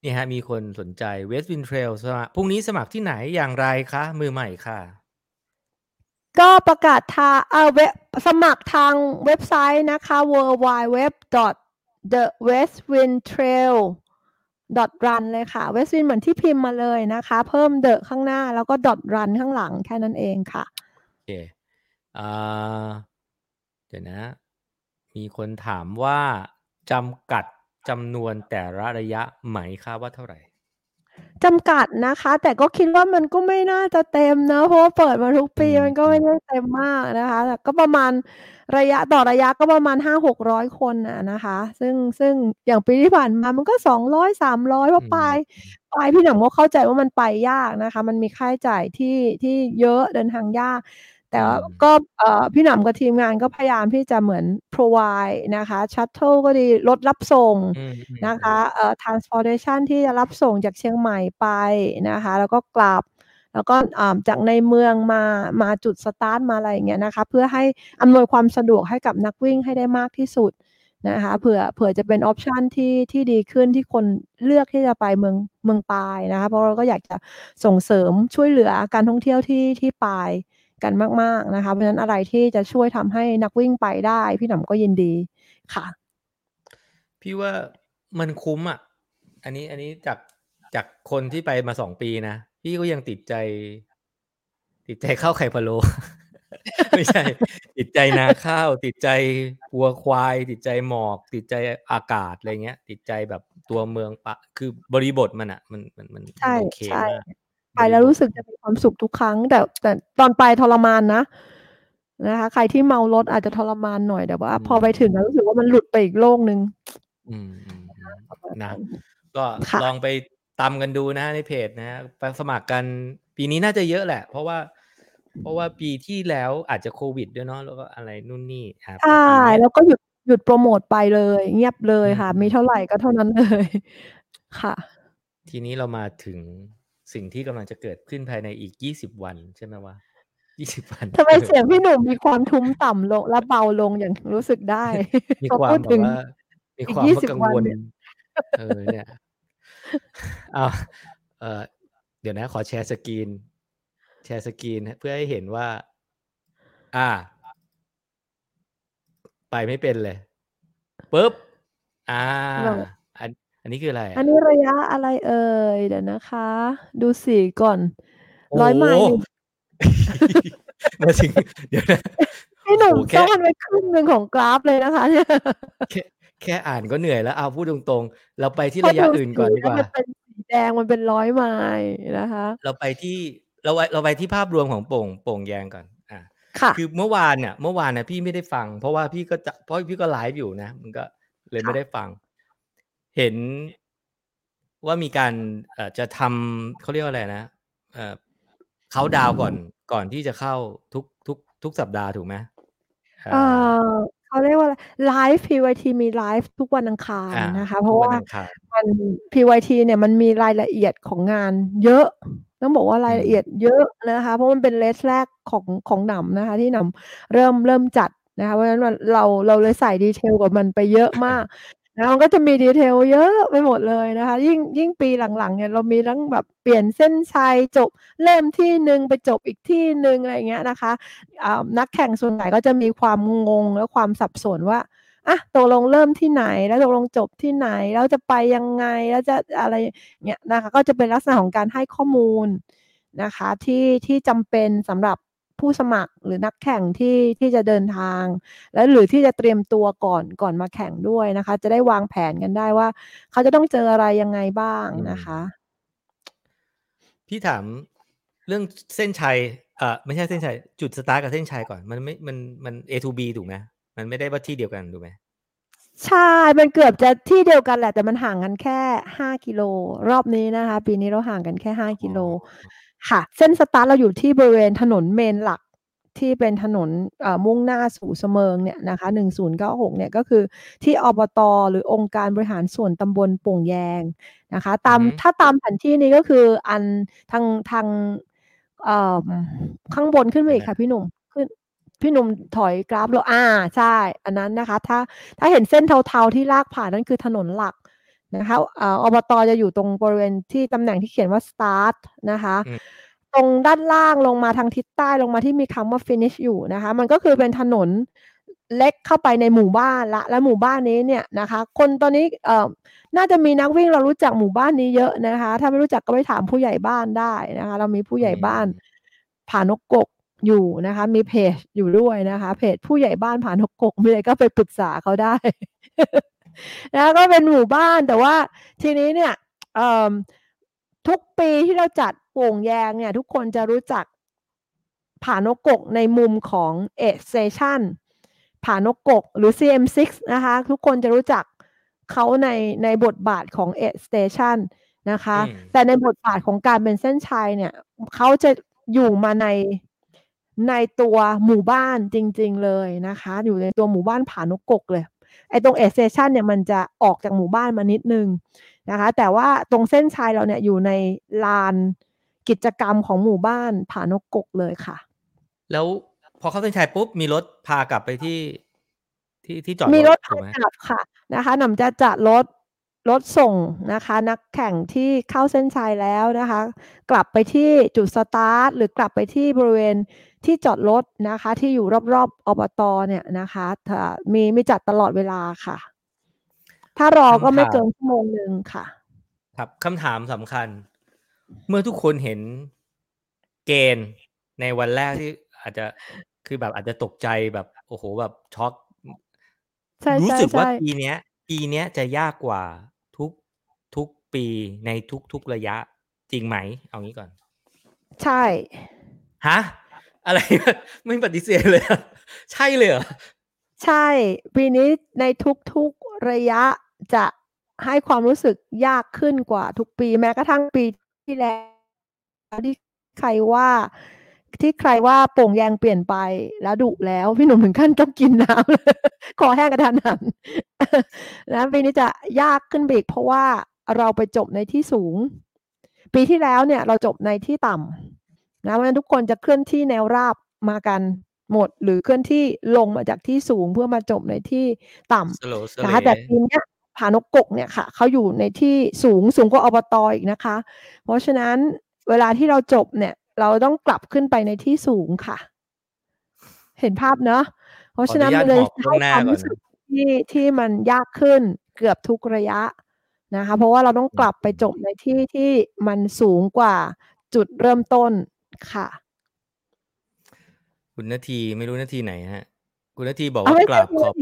นี่ฮะมีคนสนใจเวสต์วินเทรลสมัครพรุ่งนี้สมัครที่ไหนอย่างไรคะ มือใหม่ค่ะ ก็ประกาศทางเออเว็บสมัครทางเว็บไซต์นะคะ w w w the westwindtrail run เลยค่ะ westwind เหมือนที่พิมพ์มาเลยนะคะ เพิ่ม the ข้างหน้าแล้วก็ run ข้างหลังแค่นั้นเองค่ะโอ เคอ่าเดี๋ยวนะ มีคนถามว่าจำกัดจำนวนแต่ละระยะไหมคะว่าเท่าไหร่จำกัดนะคะ แต่ก็คิดว่ามันก็ไม่น่าจะเต็มนะเพราะว่าเปิดมาทุกปีมันก็ไม่ได้เต็มมากนะคะแต่ก็ประมาณระยะต่อระยะก็ประมาณห้าหกร้อยคนนะนะคะ ซึ่งซึ่งอย่างปีที่ผ่านมามันก็สองร้อยสามร้อยเพราะปลายปลายพี่หนังก็เข้าใจว่ามันไปยากนะคะ มันมีค่าใช้จ่ายที่ที่เยอะเดินทางยาก แต่ก็พี่หนำกับทีมงานก็พยายามที่จะเหมือน provide นะคะชัตเทิลก็ดีรถรับส่งนะคะเอ่อ transportation ที่จะรับส่งจากเชียงใหม่ไปนะคะ แล้วก็กลับ แล้วก็จากในเมืองมามาจุดสตาร์ทมาอะไรอย่างเงี้ยนะคะ เพื่อให้อำนวยความสะดวกให้กับนักวิ่งให้ได้มากที่สุดนะคะเผื่อเผื่อจะเป็นออปชันที่ที่ดีขึ้นที่คนเลือกที่จะไปเมืองเมืองปายนะคะเพราะเราก็อยากจะส่งเสริมช่วยเหลือการท่องเที่ยวที่ที่ปาย กันมาก ๆนะคะ เพราะฉะนั้นอะไรที่จะช่วยทำให้นักวิ่งไปได้ พี่หนำก็ยินดีค่ะ พี่ว่ามันคุ้มอะ อันนี้อันนี้จากจากคนที่ไปมาสองปีนะ พี่ก็ยังติดใจ ติดใจข้าวไข่พะโล้ไม่ใช่ ติดใจนาข้าว ติดใจวัวควาย ติดใจหมอก ติดใจอากาศอะไรเงี้ย ติดใจแบบตัวเมืองปะ คือบริบทมันอะ มันมันมันโอเคมาก ไปแล้วรู้สึกจะมีความสุขทุกครั้ง แต่แต่ตอนไปทรมานนะนะคะ ใครที่เมารถอาจจะทรมานหน่อยแต่ว่า พอไปถึงแล้วรู้สึกว่ามันหลุดไปอีกโลกหนึ่งอืมนะก็ลองไปตามกันดูนะในเพจนะไปสมัครกันปีนี้น่าจะเยอะแหละ เพราะว่า เพราะว่าปีที่แล้วอาจจะโควิดด้วยเนาะแล้วก็อะไรนู่นนี่ครับใช่แล้วก็หยุดหยุดโปรโมทไปเลย เงียบเลยค่ะ มีเท่าไหร่ก็เท่านั้นเลย ค่ะ ทีนี้เรามาถึง สิ่งที่กำลังจะเกิดขึ้นภายในอีกยี่สิบวันใช่ไหมวะยี่สิบวันทำไมเสียงพี่หนุ่มมีความทุ้มต่ำลงและเบาลงอย่างรู้สึกได้ มีความแบบว่ามีความกังวลเออเนี่ยเอาเออเดี๋ยวนะ ขอแชร์สกรีน แชร์สกรีนเพื่อให้เห็นว่า อ่า ไปไม่เป็นเลยปุ๊บ อ่า อันอันนี้คืออะไรอันนี้ระยะอะไรเอ่ย เดี๋ยวนะคะ ดูสีก่อนร้อยไมล์มาถึงเดี๋ยวนะพี่หนุ่มซ่อนไว้ครึ่งหนึ่งของกราฟเลยนะคะ เนี่ยแค่แค่อ่านก็เหนื่อยแล้วเอาพูดตรงๆ เราไปที่ระยะอื่นก่อนดีกว่า มันเป็นสีแดงมันเป็นร้อยไมล์นะคะ เราไปที่เราเราไปที่ภาพรวมของโป่งโป่งแยงก่อนอะ คือเมื่อวานเนี่ยเมื่อวานเนี่ยพี่ไม่ได้ฟัง เพราะว่าพี่ก็จะเพราะพี่ก็ไลฟ์อยู่นะ มันก็เลยไม่ได้ฟัง เห็นว่ามีการจะทำเขาเรียกว่าอะไรนะเขาดาวก่อนก่อนที่จะเข้าทุกทุกทุกสัปดาห์ถูกไหมเขาเรียกว่าไลฟ์ PYT มีไลฟ์ทุกวันอังคารนะคะ เพราะว่ามัน PYT เนี่ยมันมีรายละเอียดของงานเยอะ ต้องบอกว่ารายละเอียดเยอะนะคะ เพราะมันเป็น race แรกของของหนำนะคะ ที่หนำเริ่มเริ่มจัดนะคะเพราะฉะนั้นเราเราเลยใส่ detail กับมันไปเยอะมาก นะมันก็จะมี detail เยอะไปหมดเลยนะคะ ยิ่งยิ่งปีหลังๆเนี่ยเรามีทั้งแบบเปลี่ยนเส้นชัยจบเล่มที่หนึ่งไปจบอีกที่หนึ่งอะไรเงี้ยนะคะนักแข่งส่วนใหญ่ก็จะมีความงงและความสับสนว่าอะตกลงเริ่มที่ไหนแล้วตกลงจบที่ไหนแล้วจะไปยังไงแล้วจะอะไรเงี้ยนะคะ ก็จะเป็นลักษณะของการให้ข้อมูลนะคะที่ที่จำเป็นสำหรับ ผู้สมัครหรือนักแข่งที่ที่จะเดินทาง และหรือที่จะเตรียมตัวก่อนก่อนมาแข่งด้วยนะคะ จะได้วางแผนกันได้ว่า เขาจะต้องเจออะไรยังไงบ้างนะคะ พี่ถามเรื่องเส้นชัยเอ่อไม่ใช่เส้นชัยจุดสตาร์ทกับเส้นชัยก่อนมันไม่มันมัน A to B ถูกไหมมันไม่ได้ว่าที่เดียวกันถูกไหมใช่ มันเกือบจะที่เดียวกันแหละ แต่มันห่างกันแค่5กิโล รอบนี้นะคะ ปีนี้เราห่างกันแค่5กิโล ค่ะ เส้นสตาร์ทเราอยู่ที่บริเวณถนน main หลักที่เป็นถนนมุ่งหน้าสู่สะเมิงเนี่ยนะคะ1096เนี่ยก็คือที่อบตหรือองค์การบริหารส่วนตำบลโป่งแยงนะคะ ตามถ้าตามแผนที่นี้ก็คืออันทางทางข้างบนขึ้นไปอีกค่ะพี่หนุ่มขึ้นพี่หนุ่มถอยกราฟแล้วอ่าใช่ อันนั้นนะคะ ถ้าถ้าเห็นเส้นเทาๆที่ลากผ่านนั่นคือถนนหลัก นะคะอบตจะอยู่ตรงบริเวณที่ตำแหน่งที่เขียนว่า start นะคะ ตรงด้านล่างลงมาทางทิศใต้ลงมาที่มีคำว่า finish อยู่นะคะ มันก็คือเป็นถนนเล็กเข้าไปในหมู่บ้านละ และหมู่บ้านนี้เนี่ยนะคะ คนตอนนี้เอ่อน่าจะมีนักวิ่งเรารู้จักหมู่บ้านนี้เยอะนะคะ ถ้าไม่รู้จักก็ไปถามผู้ใหญ่บ้านได้นะคะ เรามีผู้ใหญ่บ้านผานกกกอยู่นะคะ มีเพจอยู่ด้วยนะคะ เพจผู้ใหญ่บ้านผานกกกมีอะไรก็ไปปรึกษาเขาได้ นะก็เป็นหมู่บ้านแต่ว่าทีนี้เนี่ยทุกปีที่เราจัดโป่งแยงเนี่ย ทุกคนจะรู้จักผานกกกในมุมของเอเซชันผานกกกหรือ CM6 นะคะ ทุกคนจะรู้จักเขาในในบทบาทของ aid station นะคะ แต่ในบทบาทของการเป็นเส้นชัยเนี่ยเขาจะอยู่มาในในตัวหมู่บ้านจริง ๆ เลยนะคะ อยู่ในตัวหมู่บ้านผานกกกเลยไอ้ตรง aid station เนี่ยมันจะออกจากหมู่บ้านมานิดนึงนะคะ แต่ว่าตรงเส้นชัยเราเนี่ยอยู่ในลานกิจกรรมของหมู่บ้านผานกกกเลยค่ะ แล้วพอเข้าเส้นชัยปุ๊บมีรถพากลับไปที่ที่ที่จอดมีรถพากลับค่ะนะคะหนำจะจัดรถรถส่งนะคะ นักแข่งที่เข้าเส้นชัยแล้วนะคะ กลับไปที่จุดสตาร์ทหรือกลับไปที่บริเวณ ที่จอดรถนะคะ ที่อยู่รอบๆอบตเนี่ยนะคะมีมีจัดตลอดเวลาค่ะ ถ้ารอก็ไม่เกินชั่วโมงหนึ่งค่ะ ครับคำถามสำคัญ เมื่อทุกคนเห็นเกณฑ์ในวันแรกที่อาจจะคือแบบอาจจะตกใจแบบโอ้โหแบบช็อกรู้สึกว่าปีเนี้ย ปีเนี้ยจะยากกว่าทุกทุกปีในทุกทุกระยะจริงไหม เอางี้ก่อน ใช่ ฮะ อะไรไม่ปฏิเสธเลย ใช่เลยเหรอ ใช่ ปีนี้ในทุกๆระยะจะให้ความรู้สึกยากขึ้นกว่าทุกปี แม้กระทั่งปีที่แล้วที่ใครว่า ที่ใครว่าโป่งแยงเปลี่ยนไปแล้วดุแล้วพี่หนุ่มถึงขั้นต้องกินน้ำคอแห้งกระทันหันนะปีนี้จะยากขึ้นไปอีกเพราะว่าเราไปจบในที่สูง ปีที่แล้วเนี่ย เราจบในที่ต่ำ นะเพราะฉะนั้นทุกคนจะเคลื่อนที่แนวราบมากันหมด หรือเคลื่อนที่ลงมาจากที่สูงเพื่อมาจบในที่ต่ำนะคะแต่ปีนี้ผานกกกเนี่ยค่ะเขาอยู่ในที่สูงสูงกว่าอบตอีกนะคะ เพราะฉะนั้นเวลาที่เราจบเนี่ยเราต้องกลับขึ้นไปในที่สูงค่ะ เห็นภาพเนอะเพราะฉะนั้นมันเลยให้ความรู้สึกที่ที่มันยากขึ้นเกือบทุกระยะนะคะ เพราะว่าเราต้องกลับไปจบในที่ที่มันสูงกว่าจุดเริ่มต้น ค่ะ คุณนาทีไม่รู้นาทีไหนฮะ คุณนาทีบอกว่ากราบขอบ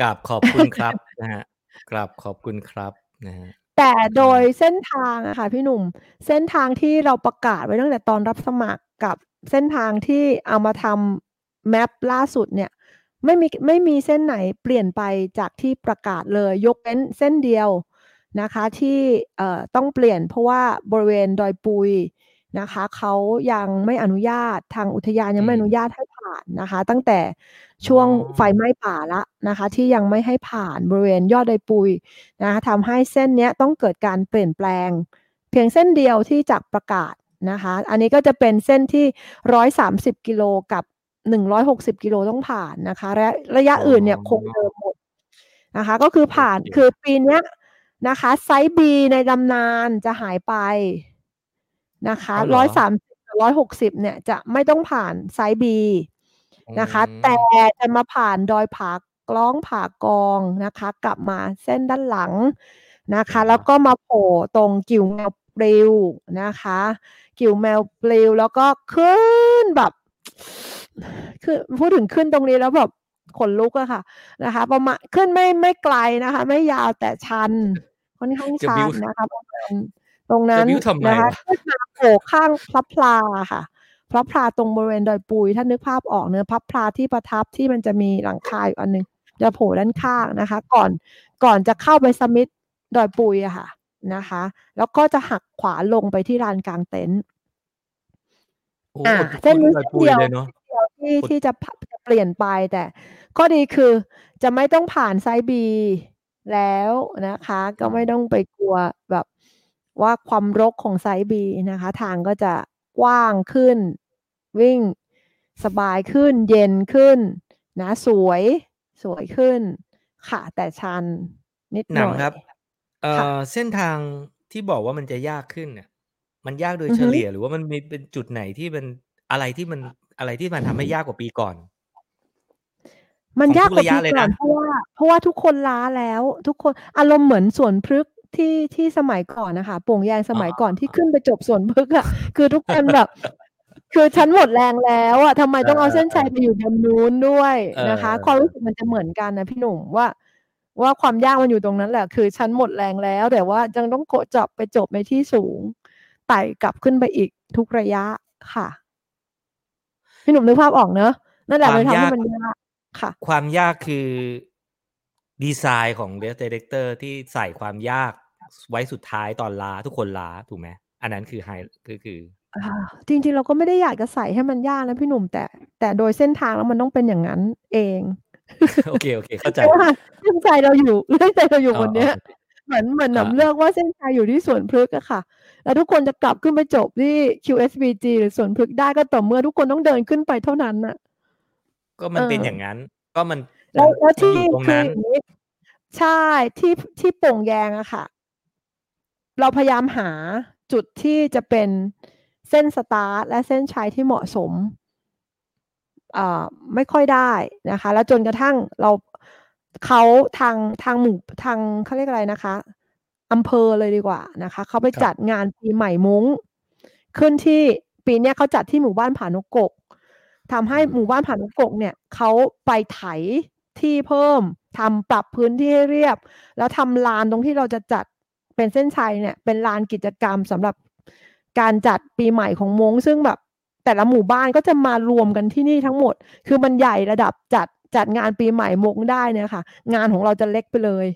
กราบขอบคุณครับนะฮะกราบขอบคุณครับนะฮะแต่โดยเส้นทางอะค่ะพี่หนุ่ม เส้นทางที่เราประกาศไว้ตั้งแต่ตอนรับสมัครกับเส้นทางที่เอามาทำแมปล่าสุดเนี่ย ไม่มีไม่มีเส้นไหนเปลี่ยนไปจากที่ประกาศเลย ยกเว้นเส้นเดียวนะคะที่เอ่อต้องเปลี่ยนเพราะว่าบริเวณดอยปุย นะคะเขายังไม่อนุญาตทางอุทยานยังไม่อนุญาตให้ผ่านนะคะ ตั้งแต่ช่วงไฟไหม้ป่าละนะคะ ที่ยังไม่ให้ผ่านบริเวณยอดไดปุยนะคะทำให้เส้นนี้ต้องเกิดการเปลี่ยนแปลง เพียงเส้นเดียวที่จากประกาศนะคะ อันนี้ก็จะเป็นเส้นที่ร้อยสามสิบกิโลกับหนึ่งร้อยหกสิบกิโลต้องผ่านนะคะและระยะอื่นเนี่ยคงเดิมหมดนะคะ ก็คือผ่านคือปีนี้นะคะ Site B ในตำนานจะหายไป นะคะร้อยสามสิบร้อยหกสิบเนี่ยจะไม่ต้องผ่าน Site B นะคะ แต่จะมาผ่านดอยผากล้องผากองนะคะ กลับมาเส้นด้านหลังนะคะ แล้วก็มาโผล่ตรงกิ่วแมวปลิวนะคะ กิ่วแมวปลิวแล้วก็ขึ้นแบบคือพูดถึงขึ้นตรงนี้แล้วแบบขนลุกอะค่ะนะคะประมาณขึ้นไม่ไม่ไกลนะคะ ไม่ยาวแต่ชันค่อนข้างชันนะคะประมาณ ตรงนั้นนะคะขึ้นมาโผล่ข้างพลับพลาค่ะพระพลาตรงบริเวณดอยปุยถ้านึกภาพออกเนื้อพระพลาที่ประทับที่มันจะมีหลังคาอยู่อันหนึงจะโผล่ด้านข้างนะคะ ก่อนก่อนจะเข้าไปสมิธดอยปุยอะค่ะนะคะ แล้วก็จะหักขวาลงไปที่ลานกลางเต็นท์โอ้อ่าพูดเส้นนี้แบบเส้นปุยเดียวเลยเนาะเดียวที่พูดที่จะพะจะเปลี่ยนไปแต่ข้อดีคือจะไม่ต้องผ่านไซบีแล้วนะคะ ก็ไม่ต้องไปกลัวแบบ ว่าความรกของไซบีนะคะ ทางก็จะกว้างขึ้น วิ่งสบายขึ้น เย็นขึ้น นะสวยสวยขึ้น ค่ะ แต่ชันนิดหหนัน่งอยครับเอ่ค่ะอเส้นทางที่บอกว่ามันจะยากขึ้นเนี่ยมันยากโดยอือเฉฮึลี่ยหรือว่ามันมีเป็นจุดไหนที่มันอะไรที่มันอะไรที่มันทำให้ยากกว่าปีก่อน มันของยากทุกกว่าระยะปีเลยก่อนะนเพราะว่าเพราะว่าทุกคนล้าแล้ว ทุกคนอารมณ์เหมือนสวนพฤกษ์ ที่ ที่สมัยก่อนน่ะค่ะ โป่งแยงสอ๋อมัยก่อนที่ขึ้นไปจบสวนพฤกษ์อะ คือทุกคนแบบ คือฉันหมดแรงแล้วอะ ทำไมเอต้องเอาเส้นอชัยไปอยู่บนนู้นด้วยเออนะคะเออความรู้สึกมันจะเหมือนกันนะพี่หนุ่มว่า ว่าความยากมันอยู่ตรงนั้นแหละ คือฉันหมดแรงแล้ว แต่ว่ายังต้องโกะจับไปจบในที่สูง ไต่กลับขึ้นไปอีกทุกระยะค่ะ พี่หนุ่มนึกภาพออกเนาะ นั่นแหคละวาเลมยทำยาให้กมันยากค่ะ ความยากคือ ดีไซน์ของ Best Director ที่ใส่ความยาก ไว้สุดท้ายตอนล้าทุกคนล้าถูกไหมอันนั้นคือไฮก็คืออ่าจริงๆเราก็ไม่ได้อยากจะใส่ให้มันยากนะพี่หนุ่มแต่ แต่โดยเส้นทางแล้วมันต้องเป็นอย่างนั้นเองโอเคโอเคเข้าใจเพราะว่าเส้นชัยเราอยู่เส้นชัยเราอยู่อ๋อบนอ๋อเนี้ยโอเคเหมือนเหมือนหอานำเลือกว่าเส้นชัยอยู่ที่สวนพฤกษ์อะค่ะ แล้วทุกคนจะกลับขึ้นไปจบที่ QSBG หรือสวนพฤกษ์ได้ก็ต่อเมื่อทุกคนต้องเดินขึ้นไปเท่านั้นน่ะ ก็เอมันเป็นออย่างงั้น ก็มันแล้มัวนแล้วมันที่อยู่ตรงคือนั้นอย่างงี้ใช่ที่ที่โป่งแยงอะค่ะ เราพยายามหาจุดที่จะเป็นเส้นสตาร์ตและเส้นชัยที่เหมาะสมอ่าไม่ค่อยได้นะคะ แล้วจนกระทั่งเราเขาทางทางหมู่ทางเขาเรียกอะไรนะคะอำเภอเลยดีกว่านะคะ เขาไปครัจับดงานปีใหม่มุ้ง ขึ้นที่ปีเนี้ยเขาจัดที่หมู่บ้านผานกกกทำให้อืมหมู่บ้านผานกกเนี่ยเขาไปไถที่เพิ่มทำปรับพื้นที่ให้เรียบ แล้วทำลานตรงที่เราจะจัด เป็นเส้นชัยเนี่ยเป็นลานกิจกรรมสำหรับการจัดปีใหม่ของม้งซึ่งแบบแต่ละหมู่บ้านก็จะมารวมกันที่นี่ทั้งหมด คือมันใหญ่ระดับจัดจัดงานปีใหม่ม้งได้เนี่ยค่ะ งานของเราจะเล็กไปเลย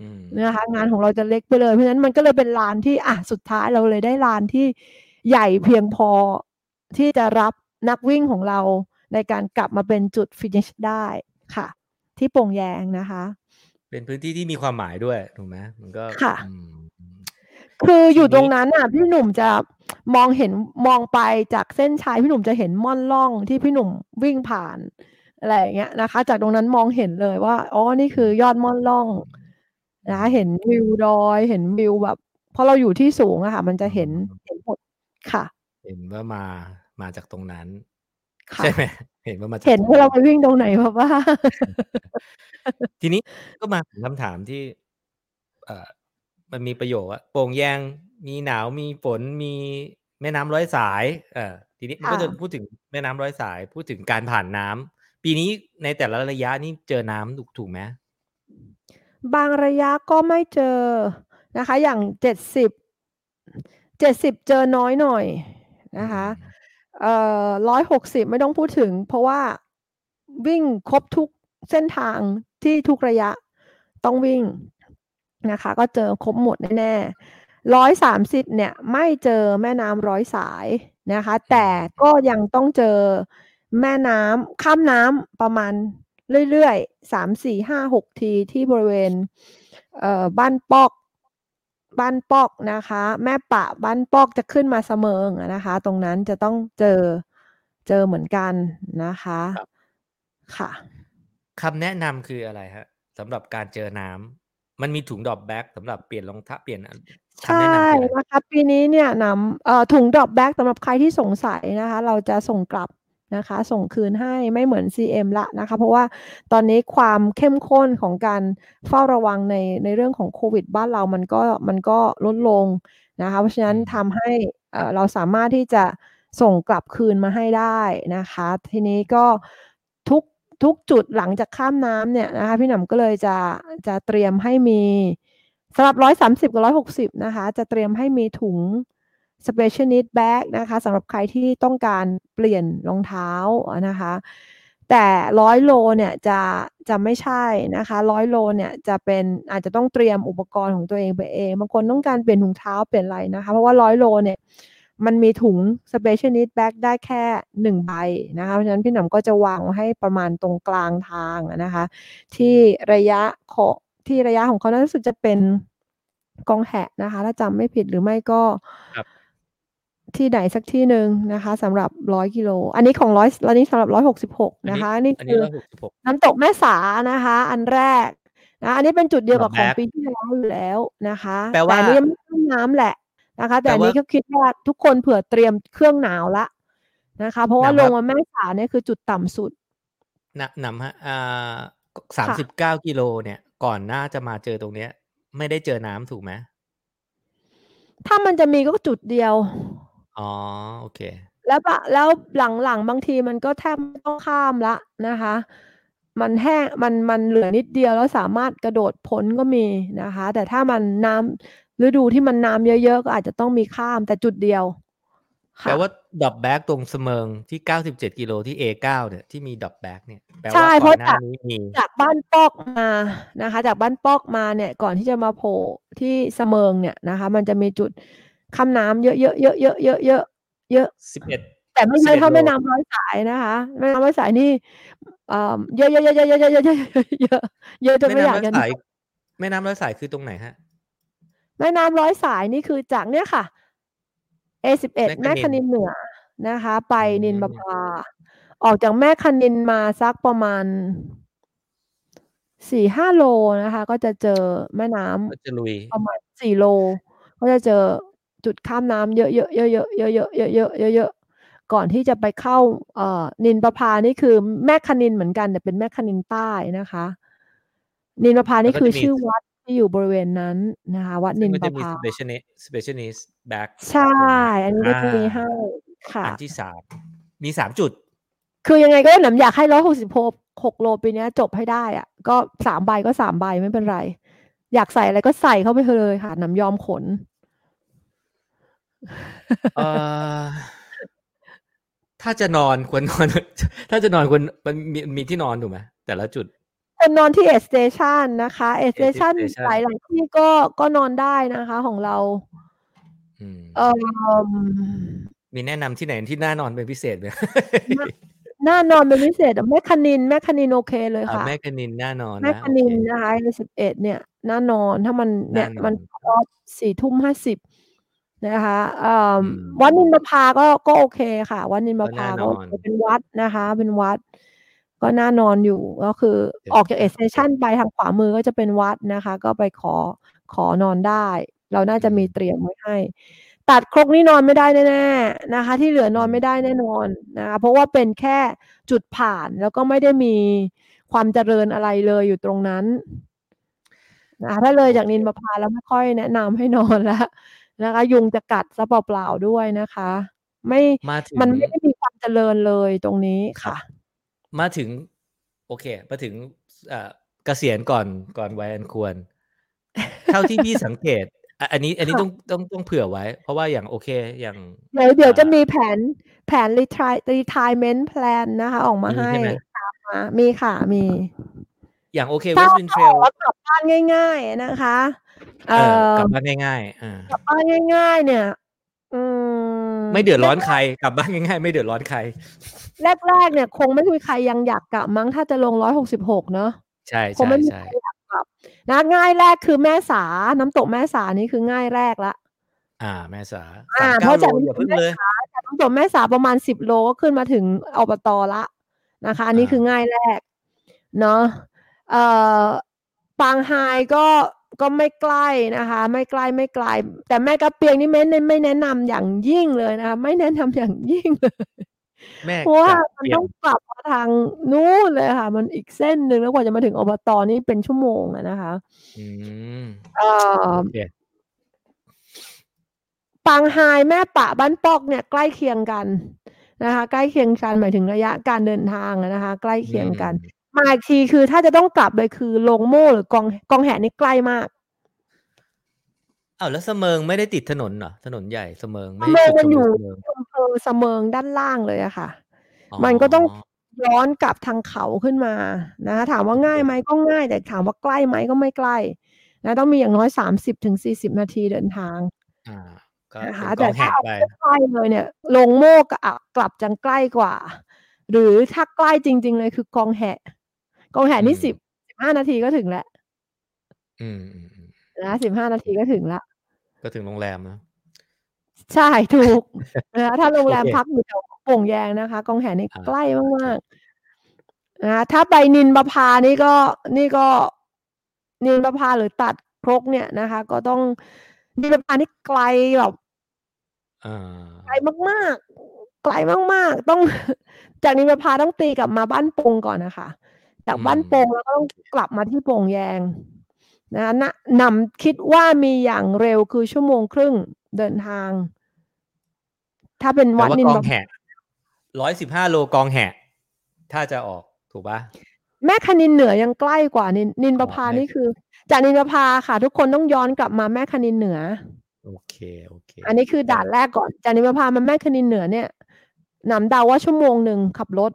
อืมนะคะงานของเราจะเล็กไปเลยเพราะฉะนั้นมันก็เลยเป็นลานที่อะสุดท้ายเราเลยได้ลานที่ใหญ่เพียงพอที่จะรับนักวิ่งของเราในการกลับมาเป็นจุด finish ได้ค่ะ ที่โป่งแยงนะคะ เป็นพื้นที่ที่มีความหมายด้วยถูกไหมมันก็ค่ะอืมคืออทียู่ตรนี้งนั้นน่ะ พี่หนุ่มจะมองเห็นมองไปจากเส้นชัยพี่หนุ่มจะเห็นม่อนล่องที่พี่หนุ่มวิ่งผ่านอะไรอย่างเงี้ยนะคะ จากตรงนั้นมองเห็นเลยว่าอ๋อนี่คือยอดม่อนล่องอืนะคะมเห็นวิวดอยเห็นวิวแบบเพราะเราอยู่ที่สูงอะค่ะ มันจะอ๋อเห็นเห็นหมดค่ะ เห็นว่ามามาจากตรงนั้นค่ะ ใช่ไหมเห็นว่ามาจากเห็นตรงว่านั้เรานไปวิ่งตรงไหนมาบ้างทีนี้ก็มาถึงคำถามที่ เอ่อมันมีประโยคว่าโป่งแยงมีหนาวมีฝนมีแม่น้ำร้อยสาย เอ่อทีนี้มันค่ะก็จะพูดถึงแม่น้ำร้อยสาย พูดถึงการผ่านน้ำปีนี้ในแต่ละระยะนี่เจอน้ำถูกถูกไหมบางระยะก็ไม่เจอนะคะ อย่างเจ็ดสิบเจ็ดสิบเจอน้อยหน่อยอืนะคะม เอ่อร้อยหกสิบไม่ต้องพูดถึง เพราะว่าวิ่งครบทุกเส้นทางที่ทุกระยะต้องวิ่งนะคะ ก็เจอครบหมดแน่ๆร้อยสามสิบเนี่ยไม่เจอแม่น้ำร้อยสายนะคะ แต่ก็ยังต้องเจอแม่น้ำข้ามน้ำประมาณเรื่อยๆสามสี่ห้าหกทีที่บริเวณเบ้านปอก บ้านปอกนะคะ แม่ปะบ้านปอกจะขึ้นมาเสมิงอะนะคะ ตรงนั้นจะต้องเจอเจอเหมือนกันนะคะครับค่ะคำแนะนำคืออะไรฮะสำหรับการเจอน้ำมันมีถุง drop bag สำหรับเปลี่ยนรองเท้าเปลี่ยนอันใชคำแนะนำคืออะไรนะคะปีนี้เนี่ยนำเอ่อถุง drop bag สำหรับใครที่สงสัยนะคะ เราจะส่งกลับ นะคะ ส่งคืนให้ไม่เหมือน CM ละนะคะ เพราะว่าตอนนี้ความเข้มข้นของการเฝ้าระวังในในเรื่องของโควิด บ้านเรามันก็มันก็ลดลงนะคะ เพราะฉะอืนั้นมทำให้เอ่อเราสามารถที่จะส่งกลับคืนมาให้ได้นะคะ ทีนี้ก็ทุกทุกจุดหลังจากข้ามน้ำเนี่ยนะคะ พี่หนำก็เลยจะจะเตรียมให้มีสำหรับ 130 กับ 160 นะคะ จะเตรียมให้มีถุง specialist bag นะคะสำหรับใครที่ต้องการเปลี่ยนรองเท้านะคะ แต่ร้อยโลเนี่ยจะจะไม่ใช่นะคะร้อยโลเนี่ยจะเป็นอาจจะต้องเตรียมอุปกรณ์ของตัวเองไปเองบางคนต้องการเปลี่ยนถุงเท้าเปลี่ยนอะไรนะคะ เพราะว่าร้อยโลเนี่ยมันมีถุง specialist bag ได้แค่หนึ่งใบนะคะ เพราะฉะนั้นพี่หนำก็จะวางให้ประมาณตรงกลางทางนะคะ ที่ระยะขอที่ระยะของเขาน่ารู้สึกจะเป็นกองแหะนะคะ ถ้าจำไม่ผิดหรือไม่ก็ครับ ที่ไหนสักที่หนึ่งนะคะสำหรับร้อยกิโล อันนี้ของร้อยอันนี้สำหรับร้อยหกสิบหกนะคะ นี่อันคืนี้อร้อยหกสิบหกน้ำตกแม่สานะคะ อันแรกนะอันนี้เป็นจุดเดียวกับดขออกงแบ็คปีที่แล้วอยู่แล้วนะคะแปลว่าต่อันนี้ยังไม่ข้ามน้ำแหละนะคะ แต่แปลอันว่านี้ก็คิดว่าทุกคนเผื่อเตรียมเครื่องหนาวละนะคะ เพราะว่าหนาวลครับงมาแม่สาเนี่ยคือจุดต่ำสุดนะนำฮะอ่าสามสิบเก้ากิโลเนี่ย ก่อนหน้าจะมาเจอตรงเนี้ย ไม่ได้เจอน้ำถูกไหมถ้ามันจะมีก็จุดเดียว อ๋อ โอเค แล้วปะแล้วหลัง ๆ บางทีมันก็แทบไม่ต้องข้ามละนะคะ มันแห้ง มัน มันเหลือนิดเดียว แล้วสามารถกระโดดพ้นก็มีนะคะ แต่ถ้ามันน้ำ ฤดูที่มันน้ำเยอะ ๆ ก็อาจจะต้องมีข้ามแต่จุดเดียวค่ะ แปลว่า drop bag ตรงสะเมิงที่เก้าสิบเจ็ดกิโลที่ A9 เนี่ย ที่มี drop bag เนี่ย แปลว่าก่อนหน้านี้ ใช่ เพราะจากมี จากบ้านปอกมานะคะ จากบ้านปอกมาเนี่ย ก่อนที่จะมาโผล่ที่สะเมิงเนี่ยนะคะ มันจะมีจุด ข้ามน้ำเยอะๆเยอะๆเยอะๆเยอะๆเยอะๆเยอะสิบเอ็ดแต่ไม่เยอะ11เท่าโลแม่น้ำร้อยสายนะคะแม่น้ำร้อยสายนี่เอ่อเยอะเยอะเยอะเยอะเยอะเยอะเยอะเยอะเยอะเยอะจนแม่ไม่อยากน้ำร้อยจะสายแม่น้ำร้อยสายคือตรงไหนฮะแม่น้ำร้อยสายนี่คือจากเนี่ยค่ะ A11 แม่แม่คคณิณินนเหนือนะคะ ไปอืมนินประภาออกจากแม่คณินมาสักประมาณสี่ห้าโลนะคะ ก็จะเจอแม่น้ำก็จะลุยประมาณสี่โล ก็จะเจอ จุดข้ามน้ำเยอะๆเยอะๆเยอะๆเยอะๆเยอะๆเยอะๆเยอะๆก่อนที่จะไปเข้าเอ่อนินประพานี่คือแม่คณินเหมือนกันแต่เป็นแม่คณินใต้นะคะ นินประพานี่คือชื่อวัดที่อยู่บริเวณนั้นนะคะ วัดซึ่นิงนก็ปจะระมีพา specialist specialist back ใช่ อันนี้ก็จะมีให้ค่ะอันที่สามมีสามจุด คือยังไงก็หนำอยากให้ร้อยหกสิบหกโลปีเนี้ยจบให้ได้อะก็สามใบก็สามใบไม่เป็นไร อยากใส่อะไรก็ใส่เข้าไปเลยค่ะหนำยอมขนเอ่อ ถ้าจะนอนควรนอน ถ้าจะนอนควรมันมีมีที่นอนถูกไหมแต่ละจุดคนนอนที่เอสเตชันนะคะเอสเตชัน Station หลายหลายๆที่ก็ก็นอนได้นะคะของเราอืมเอ่อมีแนะนำที่ไหนที่น่านอนเป็นพิเศษไหมน่านอนเป็นพิเศษอะแม่ขนิน แม่ขนินโอเคเลยอ่าค่ะม่คณินน่านอนแม่นะคแม่ขนินโอเคนะคะสิบเอ็ดเนี่ยน่านอนถ้ามันเนี่ยน่านอนมันรอบสี่ทุ่มห้าสิบ นะคะเอ่ออมวัดนินประภาก็ก็โอเคค่ะ วัดนินประภาก็น่าก็นอนเป็นวัดนะคะ เป็นวัด ก็น่านอนอยู่ก็คือเดี๋ยวออกจาก aid station ไปทางขวามือก็จะเป็นวัดนะคะ ก็ไปขอขอนอนได้ เราน่าจะมีเตรียมไว้ให้ ตัดครกนี่นอนไม่ได้แน่ๆนะคะ ที่เหลือนอนไม่ได้แน่นอนนะคะเพราะว่าเป็นแค่จุดผ่านแล้วก็ไม่ได้มีความเจริญอะไรเลยอยู่ตรงนั้นนะคะถ้าเลยจากนินประพาแล้วไม่ค่อยแนะนำให้นอนแล้ว นะคะ ยุงจะกัดซะเปล่าๆด้วยนะคะ ไม่มาถึงมันไม่ได้มีความเจริญเลยตรงนี้ค่ะ มาถึง โอเค มาถึงเอ่อเกษียณก่อนก่อนวัยอันควร เท่าที่พี่สังเกตอะอันนี้อันนี้ค่ะต้องต้องต้องเผื่อไว้ เพราะว่าอย่างโอเคอย่างเดี๋ยวเดี๋ยวจะอ่ามีแผนแผน retire retirement plan นะคะ ออกมามีให้ใช่ไหมตามมามีค่ะมี อย่างโอเคถ้า West Wind ถ้าอ Trail อกแล้วกลับบ้านง่าย ๆ นะคะ เอเอ่ออกลับบ้านง่ายๆอ่ากลับบ้านง่าย ๆ เนี่ย อืมไม่เดือดร้อนใครกลับบ้านง่ายๆ ไม่เดือดร้อนใคร แรกๆเนี่ย คงไม่มีใครยังอยากกลับมั้งถ้าจะลงร้อยหกสิบหกเนอะใช่คงใช่ไม่มีใช่ใครอยากกลับนะง่ายแรกคือแม่สาน้ำตกแม่สานี่คือง่ายแรกละอ่า แม่สาอ่าสามเพเก้าราะโลจากอย่าเพิ่งเลยจากน้ำตกแม่สาประมาณสิบโลก็ขึ้นมาถึงอบตละนะคะ อันนี้อ่าคือง่ายแรก เนาะเอ่อปางไฮก็ ก็ไม่ใกล้นะคะ ไม่ใกล้ไม่ไกล แต่แม่กระเปียงนี่ไม่ไม่แนะนำอย่างยิ่งเลยนะคะไม่แนะนำอย่างยิ่งเลยแม่เพราะว่ากับมันเปียต้องกลับมาทางนู้นเลยค่ะ มันอีกเส้นหนึ่งแล้วกว่าจะมาถึงอบตนี่เป็นชั่วโมงอะนะคะอืมเอ่อโอเคปางไฮแม่ปะบ้านปอกเนี่ยใกล้เคียงกันนะคะ ใกล้เคียงกันหมายถึงระยะการเดินทางอะนะคะ ใกล้เคียงกันอื มมาอีกทีคือถ้าจะต้องกลับเลยคือลงโม่หรือกองกองแหนี่ใกล้มากอ้าวแล้วเสมิงไม่ได้ติดถนนเหรอถนนใหญ่เสมิงเสไม่มิใช่งจุดมันชอยู่มวิวเสมิงที่อำเภอเสมิงด้านล่างเลยอะค่ะอ๋อมันก็ต้องย้อนกลับทางเขาขึ้นมานะคะถามว่าง่ายไหมก็ง่าย แต่ถามว่าใกล้ไหมก็ไม่ใกล้นะต้องมีอย่างน้อยสามสิบถึงสี่สิบนาทีเดินทางอ่าก็นะคะเป็นกแต่องถ้าแหกเอาไปใกล้ๆเลยเนี่ย ลงโมกกับอะกลับจังใกล้กว่า หรือถ้าใกล้จริง ๆ เลยคือกองแหะ กองแหะนี่สิบสิบห้านาทีก็ถึงแล้วอืมอืมอืมนะสิบห้านาทีก็ถึงละก็ถึงโรงแรมนะใช่ถูกนะคะถ้าโรงแรมโอเคพักอยู่แถวโป่งแยงนะคะกองแหนี่อ่าใกล้มากๆนะคะถ้าไปนินประพานี่ก็นี่ก็นินประพาหรือตัดครกเนี่ยนะคะ ก็ต้องนินประพานี่ไกลแบบอ่าไกลมากๆไกลมากๆ ต้องจากนินประพาต้องตีกลับมาบ้านโปงก่อนนะคะ จากบ้านโปงแล้วก็ต้องกลับมาที่โป่งแยงนะคะนะนำคิดว่ามีอย่างเร็วคือชั่วโมงครึ่งเดินทาง ถ้าเป็นแต่วัดว่านินกอประงพาแหกร้อยสิบห้าโลกองแหกถ้าจะออกถูกปะแม่คณินเหนือยังใกล้กว่านินนินประพาอ๋อนี่คือ จากนินประพาค่ะ ทุกคนต้องย้อนกลับมาแม่คณินเหนือ โอเคโอเค อันนี้คือด่านแรกก่อนจากนินประพามาแม่คณินเหนือเนี่ยนำเดาว่าชั่วโมงหนึ่งขับรถ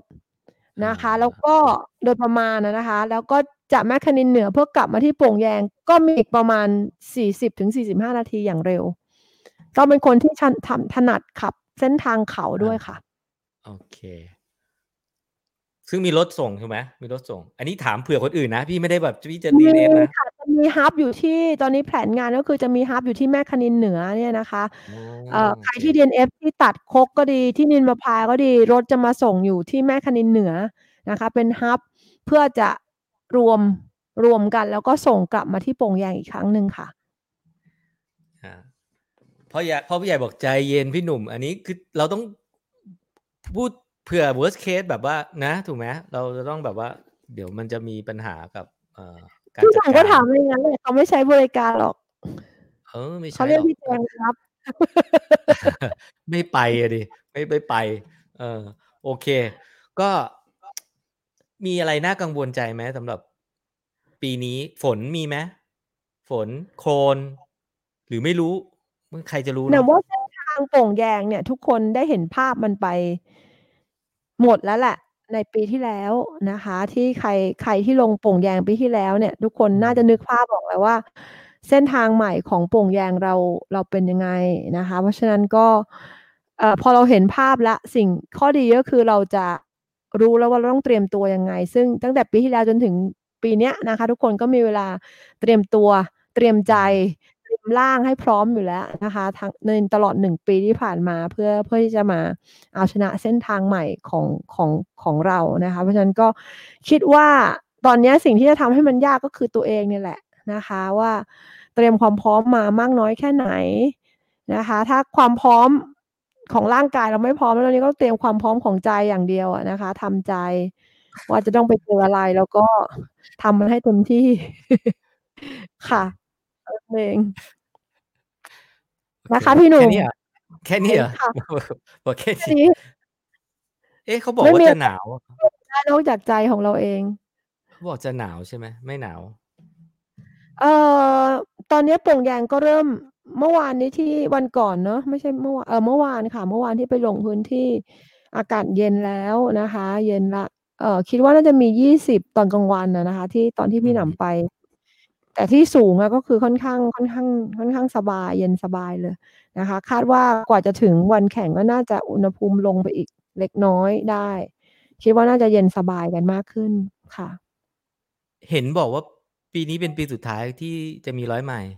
นะคะ แล้วก็โดยประมาณนะนะคะ แล้วก็จากแม่คณินเหนือเพื่อกลับมาที่โป่งแยงก็มีอีกประมาณสี่สิบถึงสี่สิบห้านาทีอย่างเร็วก็เป็นคนที่ชันทำถนัดขับเส้นทางเขาด้วยค่ะ โอเค ซึ่งมีรถส่งใช่ไหมมีรถส่ง อันนี้ถามเผื่อคนอื่นนะ พี่ไม่ได้แบบพี่จะดีมีเอนะค่ะ จะมีฮับอยู่ที่ตอนนี้แผนงานก็คือจะมีฮับอยู่ที่แม่คณินเหนือเนี่ยนะคะเอ่อใครที่ DNF ที่ตัดคกก็ดีที่นินประพาก็ดีรถจะมาส่งอยู่ที่แม่คณินเหนือนะคะ เป็นฮับเพื่อจะรวมรวมกัน แล้วก็ส่งกลับมาที่โป่งแยงอีกครั้งหนึ่งค่ะอ่าพ่อใหญ่พ่อผู้ใหญ่บอกใจเย็นพี่หนุ่ม อันนี้คือเราต้องพูดเผื่อ worst case แบบว่านะ ถูกไหมเราจะต้องแบบว่า เดี๋ยวมันจะมีปัญหากับเอ่อ การที่จัดสั่งกาก็รถามอย่างนั้นเลยเขาไม่ใช้บริการหรอก เออไม่ใช่เขาเรียกหรอกพี่แจงครับ ไม่ไปอะดิไม่ไม่ไป เออ โอเค ก็มีอะไรน่ากังวลใจไหมสำหรับ ปีนี้ฝนมีไหมฝนโคลนหรือไม่รู้ใครจะรู้แต่เนาะว่าเส้นทางโป่งแยงเนี่ย ทุกคนได้เห็นภาพมันไป หมดแล้วแหละ ในปีที่แล้วนะคะ ที่ใคร ใครที่ลงโป่งแยงปีที่แล้วเนี่ย ทุกคนน่าจะนึกภาพออกแล้วว่า เส้นทางใหม่ของโป่งแยงเรา เราเป็นยังไงนะคะ เพราะฉะนั้นก็ เอ่อ พอเราเห็นภาพแล้ว สิ่ง ข้อดีก็คือเราจะรู้แล้วว่า เราต้องเตรียมตัวยังไง ซึ่งตั้งแต่ปีที่แล้วจนถึงปีเนี้ยนะคะ ทุกคนก็มีเวลาเตรียมตัว เตรียมใจเตรียม ร่างให้พร้อมอยู่แล้วนะคะทั้งในตลอดหนึ่งปีที่ผ่านมาเพื่อเพื่อที่จะมาเอาชนะเส้นทางใหม่ของของของเรานะคะ เพราะฉะนั้นก็คิดว่าตอนนี้สิ่งที่จะทำให้มันยากก็คือตัวเองเนี่ยแหละนะคะว่าเตรียมความพร้อมมามากน้อยแค่ไหนนะคะ ถ้าความพร้อมของร่างกายเราไม่พร้อมแล้วนี้ก็เตรียมความพร้อมของใจอย่างเดียวอะนะคะทำใจว่าจะต้องไปเจออะไรแล้วก็ทำมันให้เต็มที่ค่ะ เท่านั้นเองโอเนะคะพี่หนุ่มแค่นี้เหรอแค่นี้เหรอค่ะบอกแค่แค่นี้นี้เอ๊ะเขาบอกไม่ว่ามีจะหนาวได้นอกจากใจของเราเองเขาบอกจะหนาวใช่ไหมไม่หนาว เอ่อตอนนี้โป่งแยงก็เริ่มเมื่อวานนี้ที่วันก่อนเนอะไม่ใช่เมื่อวานเออเมื่อวานค่ะ เมื่อวานที่ไปลงพื้นที่อากาศเย็นแล้วนะคะ เย็นละเอ่อคิดว่าน่าจะมียี่สิบตอนกลางวันนะนะคะ ที่ตอนที่พี่อืมหนำไป แต่ที่สูงอะก็คือค่อนข้างค่อนข้างค่อนข้างสบายเย็นสบายเลยนะคะ คาดว่ากว่าจะถึงวันแข่งก็น่าจะอุณหภูมิลงไปอีกเล็กน้อยได้ คิดว่าน่าจะเย็นสบายกันมากขึ้นค่ะ เห็นบอกว่าปีนี้เป็นปีสุดท้ายที่จะมีร้อยไมล์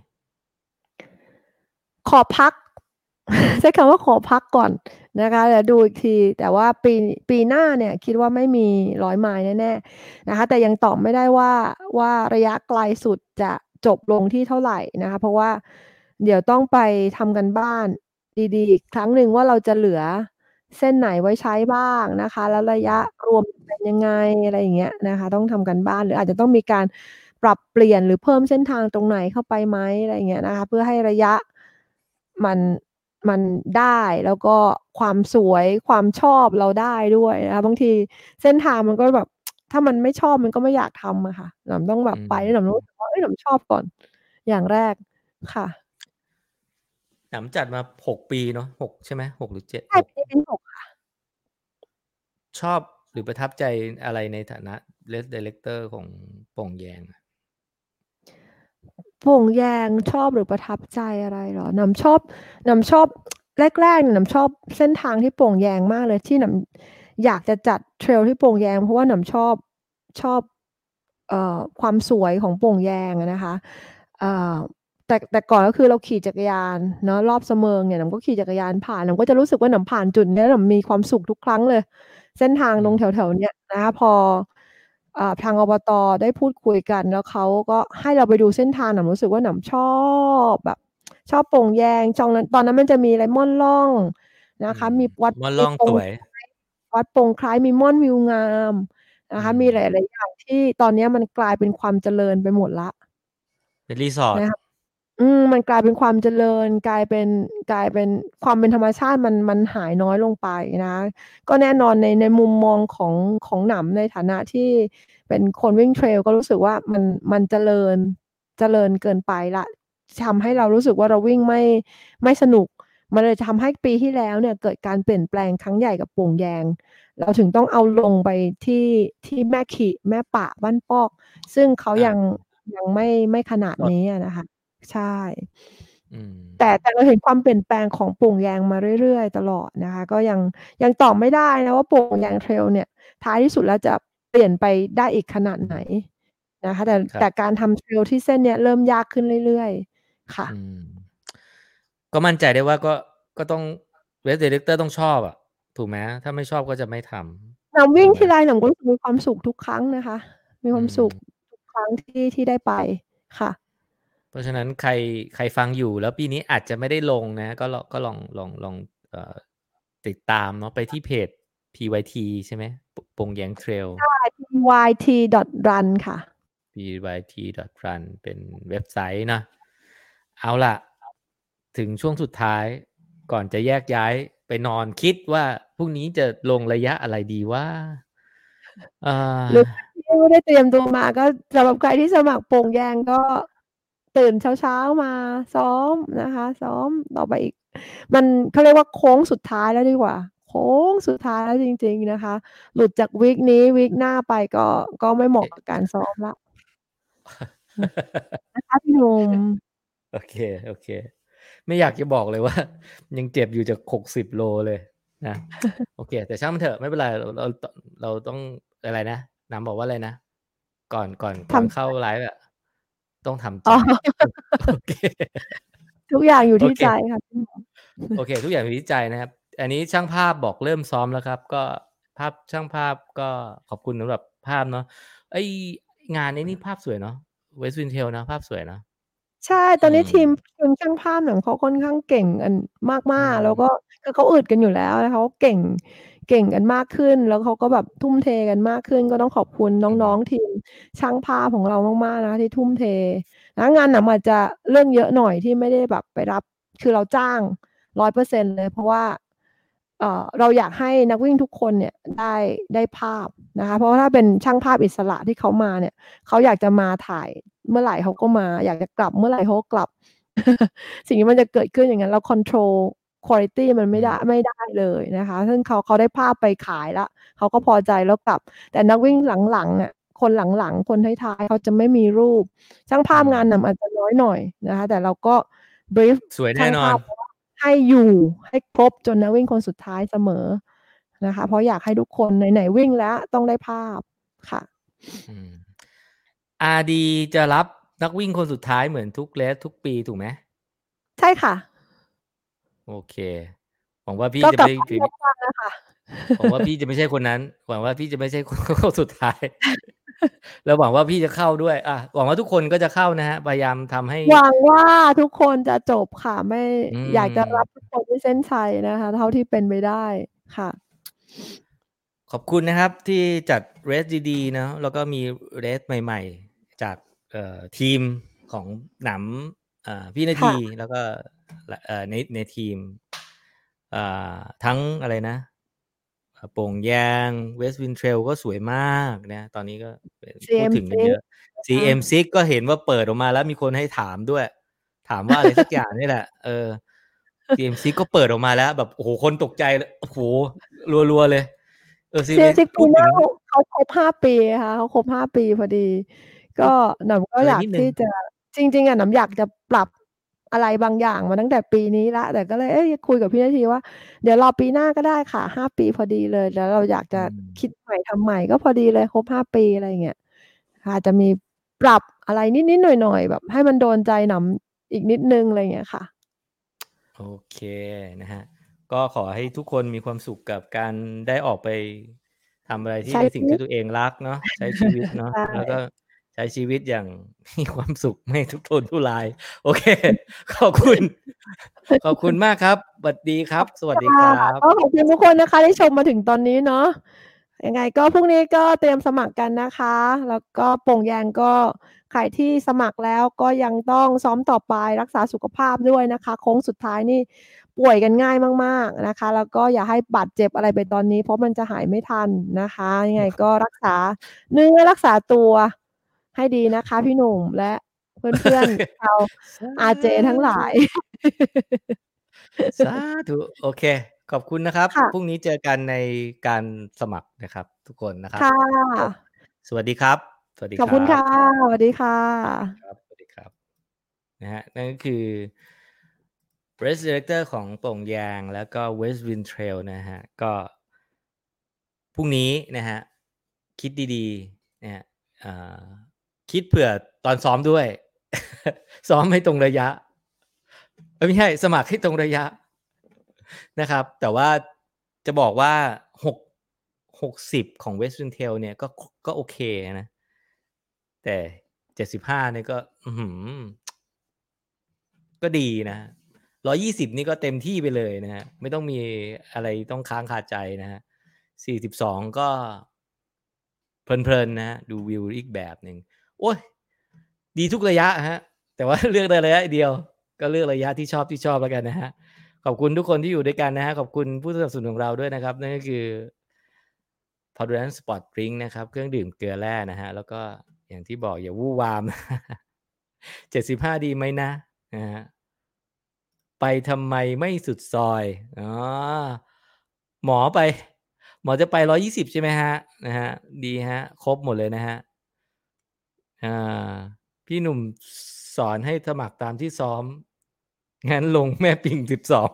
ขอพัก ใช้คำว่าขอพักก่อนนะคะเดี๋ยวดูอีกที แต่ว่าปีปีหน้าเนี่ยคิดว่าไม่มีร้อยไมล์แน่ๆนะคะ แต่ยังตอบไม่ได้ว่าว่าระยะไกลสุดจะจบลงที่เท่าไหร่นะคะ เพราะว่าเดี๋ยวต้องไปทำกันบ้านดีๆอีกครั้งหนึ่งว่าเราจะเหลือเส้นไหนไว้ใช้บ้างนะคะ แล้วระยะรวมเป็นยังไงอะไรอย่างเงี้ยนะคะ ต้องทำกันบ้านหรืออาจจะต้องมีการปรับเปลี่ยนหรือเพิ่มเส้นทางตรงไหนเข้าไปไหมอะไรอย่างเงี้ยนะคะ เพื่อให้ระยะมัน มันได้แล้วก็ความสวยความชอบเราได้ด้วยนะคะบางทีเส้นทางมันก็แบบ ถ้ามันไม่ชอบมันก็ไม่อยากทำอะค่ะหนำต้องแบบอืมไปแล้วหนำรู้สึกว่าเอ้ยหนำชอบก่อน อย่างแรกค่ะหนำจัดมาหกปีเนาะหกใช่ไหมหกหรือเจ็ดใช่ปีนี้หกค่ะ ชอบหรือประทับใจอะไรในฐานะเลสดีเลกเตอร์ของโป่งแยงโป่งแยงชอบหรือประทับใจอะไรเหรอนำชอบนำชอบแรกๆนำชอบเส้นทางที่โป่งแยงมากเลยที่นำอยากจะจัดเทรลที่โป่งแยง เพราะว่านำชอบชอบเอ่อความสวยของโป่งแยงนะคะเอ่อแต่แต่ก่อนก็คือเราขี่จักรยานเนาะรอบเสมิงเนี่ยนำก็ขี่จักรยานผ่านนำก็จะรู้สึกว่านำผ่านจุดเนี้ยนำมีความสุขทุกครั้งเลย เส้นทางตรงแถวๆเนี้ยนะคะพอ ทางอบตได้พูดคุยกันแล้วเขาก็ให้เราไปดูเส้นทางหนำรู้สึกว่าหนำชอบแบบ ชอบโป่งแยงจองนั้นตอนนั้นมันจะมีอะไรม่อนล่องนะคะอืมมีวัดม่อนล่องโป่สวย วัดโป่งคล้ายมีม่อนวิวงามนะคะอืมมีหลายๆอย่างที่ตอนเนี้ยมันกลายเป็นความเจริญไปหมดละ เป็นรีสอร์ทนะคะ อืม มันกลายเป็นความเจริญ กลายเป็น กลายเป็นความเป็นธรรมชาติมัน มันหายน้อยลงไปนะ ก็แน่นอนใน ในมุมมองของ ของหนำในฐานะที่เป็นคนวิ่งเทรล ก็รู้สึกว่ามัน มันเจริญ เจริญเกินไปละ ทำให้เรารู้สึกว่าเราวิ่งไม่ ไม่สนุก มันเลยทำให้ปีที่แล้วเนี่ยเกิดการเปลี่ยนแปลงครั้งใหญ่กับโป่งแยง เราถึงต้องเอาลงไปที่ที่แม่ขีแม่ปะบ้านปอก ซึ่งเขายังยังไม่ไม่ขนาดนี้อะนะคะ ใช่อืมแต่แต่เราเห็นความเปลี่ยนแปลงของโป่งแยงมาเรื่อยๆ ตลอดนะคะ ก็ยังยังตอบไม่ได้นะว่าโป่งแยงเทรลเนี่ย ท้ายที่สุดแล้วจะเปลี่ยนไปได้อีกขนาดไหนนะคะ แต่ครับแต่การทำเทรลที่เส้นเนี้ยเริ่มยากขึ้นเรื่อยๆ ค่ะอืมก็มั่นใจได้ว่าก็ก็ต้องเวสเดเลกเตอร์ต้องชอบอะ ถูกไหมถ้าไม่ชอบก็จะไม่ทำหนำวิ่งถูกไหมทีไรหนำก็รู้สึกมีความสุขทุกครั้งนะคะ มีความอืมสุขทุกครั้งที่ที่ได้ไปค่ะเพ ราะฉะนั้นใครใครฟังอยู่แล้วปีนี้อาจจะไม่ได้ลงนะ ก็ลองก็ลองลองลองเอ่อติดตามเนาะไปที่เพจ PYT ใช่ไหมปปงแยงเทรล yt.run ค่ะ pyt.run เป็นเว็บไซต์นะเอาล่ะ ถึงช่วงสุดท้ายก่อนจะแยกย้ายไปนอนคิดว่าพรุ่งนี้จะลงระยะอะไรดีว่าอ่าหรือที่ไม่ได้เตรียมตัวมาก็สำหรับใครที่สมัครโป่งแยงก็ ตื่นเช้าๆมาซ้อมนะคะ ซ้อมต่อไปอีก มันเขาเรียกว่าโค้งสุดท้ายแล้วดีกว่า โค้งสุดท้ายแล้วจริง ๆนะคะ หลุดจากวีคนี้วีคหน้าไปก็ก็ไม่เหมาะกับการซ้อมละนะคะพี่หนุ่มโอเค โอเค ไม่อยากจะบอกเลยว่า ยังเจ็บอยู่จากหกสิบโลเลยนะโอเค แต่ช่างมันเถอะไม่เป็นไรเราเราเราต้องอะไรนะน้ำบอกว่าอะไรนะก่อนก่อนก่อนทำเข้าไลฟ์อะ ต้องทำใจอ๋อโอเคทุกอย่างอยู่ที่โอเคใจค่ะพี่หนุ่มโอเค ทุกอย่างอยู่ที่ใจนะครับ อันนี้ช่างภาพบอกเริ่มซ้อมแล้วครับ ก็ภาพช่างภาพก็ขอบคุณสำหรับภาพเนาะไองานนี้นี่ภาพสวยเนาะ West Wind Trail นะ ภาพสวยเนาะใช่ ตอนนี้อืมทีมทีมช่างภาพหนำเขาค่อนข้างเก่งกันมากอืมๆแล้วก็คือเขาอึดกันอยู่แล้วแล้วเขาเก่ง เก่งกันมากขึ้น แล้วเขาก็แบบทุ่มเทกันมากขึ้น ก็ต้องขอบคุณน้องๆทีมช่างภาพของเรามากๆนะคะที่ทุ่มเทนะงานหนังอาจจะเรื่องเยอะหน่อยที่ไม่ได้แบบไปรับ คือเราจ้างร้อยเปอร์เซ็นเลย เพราะว่าเอ่อเราอยากให้นักวิ่งทุกคนเนี่ยได้ได้ภาพนะคะ เพราะว่าถ้าเป็นช่างภาพอิสระที่เขามาเนี่ยเขาอยากจะมาถ่ายเมื่อไหร่เขาก็มา อยากจะกลับเมื่อไหร่เขากลับ สิ่งที่มันจะเกิดขึ้นอย่างนั้นเรา control quality มั นไม่ได้ไม่ได้เลยนะคะ ซึ่งเขาเขาได้ภาพไปขายละเขาก็พอใจแล้วกลับ แต่นักวิ่งหลังๆอะคนหลังๆ คนท้ายๆเขาจะไม่มีรูป ช่างภาพอืมงานนำอาจจะน้อยหน่อยนะคะ แต่เราก็ brief สวยแน่ช่างนอภานพว่าให้อยู่ให้ครบจนนักวิ่งคนสุดท้ายเสมอนะคะ เพราะอยากให้ทุกคนไหนๆวิ่งแล้วต้องได้ภาพค่ะอืมอาดีจะรับนักวิ่งคนสุดท้ายเหมือนทุกเลสทุกปีถูกไหมใช่ค่ะ โอเค หวังว่าพี่ก็จะกลับไม่มาเดียวกันนะคะหวังว่าพี่จะไม่ใช่คนนั้น หวังว่าพี่จะไม่ใช่คนคนสุดท้าย แล้วหวังว่าพี่จะเข้าด้วย อะ หวังว่าทุกคนก็จะเข้านะฮะ พยายามทำให้ หวังว่าทุกคนจะจบค่ะ ไม่อืมอยากจะรับทุกคนที่เส้นชัยนะคะ เท่าที่เป็นไปได้ค่ะ ขอบคุณนะครับที่จัดเรสดีๆนะ แล้วก็มีเรสใหม่ ๆ จากเอ่อทีมของหนำเอ่อ พี่นาทีแล้วก็เอ่อในในทีมอ่าทั้งอะไรนะเอ่อโป่งแยงเวสต์วินเทรลก็สวยมากนะ ตอนนี้ก็พูดถึงกันเยอะ CM6 ก็เห็นว่าเปิดออกมาแล้วมีคนให้ถามด้วย ถามว่าอะไรสักอย่างนี่แหละ เออ CMC ก็เปิดออกมาแล้ว แบบโอ้โหคนตกใจเลยโอ้โหรัวๆเลย เออเซีย CMC ซิกพูปีดหถึน้างเขาครบห้าปีค่ะเขาครบห้าปีพอดี ก็หนำก็อะไรอยากนิดนึงที่จะ จริง ๆอะหนำอยากจะปรับอะไรบางอย่างมาตั้งแต่ปีนี้ละ แต่ก็เลยเอ้ยคุยกับพี่นาทีว่า เดี๋ยวรอปีหน้าก็ได้ค่ะห้าปีพอดีเลย แล้วเราอยากจะอืมคิดใหม่ทำใหม่ก็พอดีเลยครบห้าปีอะไรอย่างเงี้ยค่ะจะมีปรับอะไรนิดๆหน่อยๆแบบ ให้มันโดนใจหนำอีกนิดนึงอะไรอย่างเงี้ยค่ะ โอเคนะฮะก็ขอให้ทุกคนมีความสุขกับการได้ออกไปทำอะไรที่ใช้เป็นสิ่งชีวิตที่ตัวเองรักเนาะใช้ชีวิตเนาะใช่แล้วก็ ใช้ชีวิตอย่างมีความสุขไม่ทุกทนทุราย โอเค ขอบคุณ ขอบคุณมากครับสวัสดีครับ สวัสดีครับขอบคุณทุกคนนะคะที่ชมมาถึงตอนนี้เนาะยังไงก็พรุ่งนี้ก็เตรียมสมัครกันนะคะ แล้วก็โป่งแยงก็ใครที่สมัครแล้วก็ยังต้องซ้อมต่อไปรักษาสุขภาพด้วยนะคะ โค้งสุดท้ายนี่ป่วยกันง่ายมาก ๆนะคะ แล้วก็อย่าให้บาดเจ็บอะไรไปตอนนี้ เพราะมันจะหายไม่ทันนะคะ ยังไงก็รักษาเนื้อรักษาตัว ให้ดีนะคะ พี่หนุ่มและเพื่อนๆชาว RJ ทั้งหลาย สาธุโอเค ขอบคุณนะครับค่ะพรุ่งนี้เจอกันในการสมัครนะครับ ทุกคนนะครับค่ะสวัสดีครับ สวัสดีขอบคุณรัค่ะ สวัสดีค่ะครับสวัสดีครับนะฮะนั่นก็คือ Press Director ของโป่งยางแล้วก็ West Wind Trail นะฮะ ก็พรุ่งนี้นะฮะ คิดดีๆนะฮะอ่า คิดเผื่อตอนซ้อมด้วย ซ้อมให้ตรงระยะไม่ใช่สมัครให้ตรงระยะนะครับ แต่ว่าจะบอกว่าหกหกสิบของ West Wind Trail เนี่ยก็ก็โอเคนะ แต่เจ็ดสิบห้าเนี่ยก็ก็ดีนะร้อยี่สิบนี่ก็เต็มที่ไปเลยนะฮะไม่ต้องมีอะไรต้องค้างคาใจนะฮะสี่สิบสองก็เพลินๆนะฮะดูวิวอีกแบบหนึ่ง โอ้ยดีทุกระยะฮะ แต่ว่าเลือกได้ระยะเดียว ก็เลือกระยะที่ชอบที่ชอบแล้วกันนะฮะ ขอบคุณทุกคนที่อยู่ด้วยกันนะฮะ ขอบคุณผู้สนับสนุนของเราด้วยนะครับ นั่นก็คือ p o d r a n Sport Drink นะครับ เครื่องดื่มเกลือแร่นะฮะ แล้วก็อย่างที่บอกอย่าวู่วาม เจ็ดสิบห้าดีไหมนะนะฮะไปทำไมไม่สุดซอยอ๋อหมอไป หมอจะไปร้อยี่สิบใช่ไหมฮะ นะฮะ ดีฮะ ครบหมดเลยนะฮะ อ่า พี่หนุ่มสอนให้สมัครตามที่ซ้อม งั้นลงแม่ปิงสิบสอง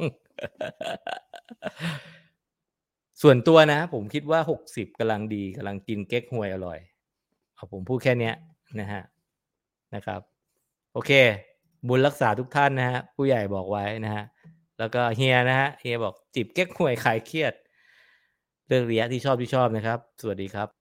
ส่วนตัวนะ ผมคิดว่าหกสิบกำลังดีกำลังกินเก๊กฮวยอร่อย เอาผมพูดแค่นี้นะฮะ นะครับ โอเค บุญรักษาทุกท่านนะฮะ ผู้ใหญ่บอกไว้นะฮะ แล้วก็เฮียนะฮะ เฮียบอกจิบเก๊กฮวยคลายเครียดเรื่องระยะที่ชอบที่ชอบนะครับ สวัสดีครับ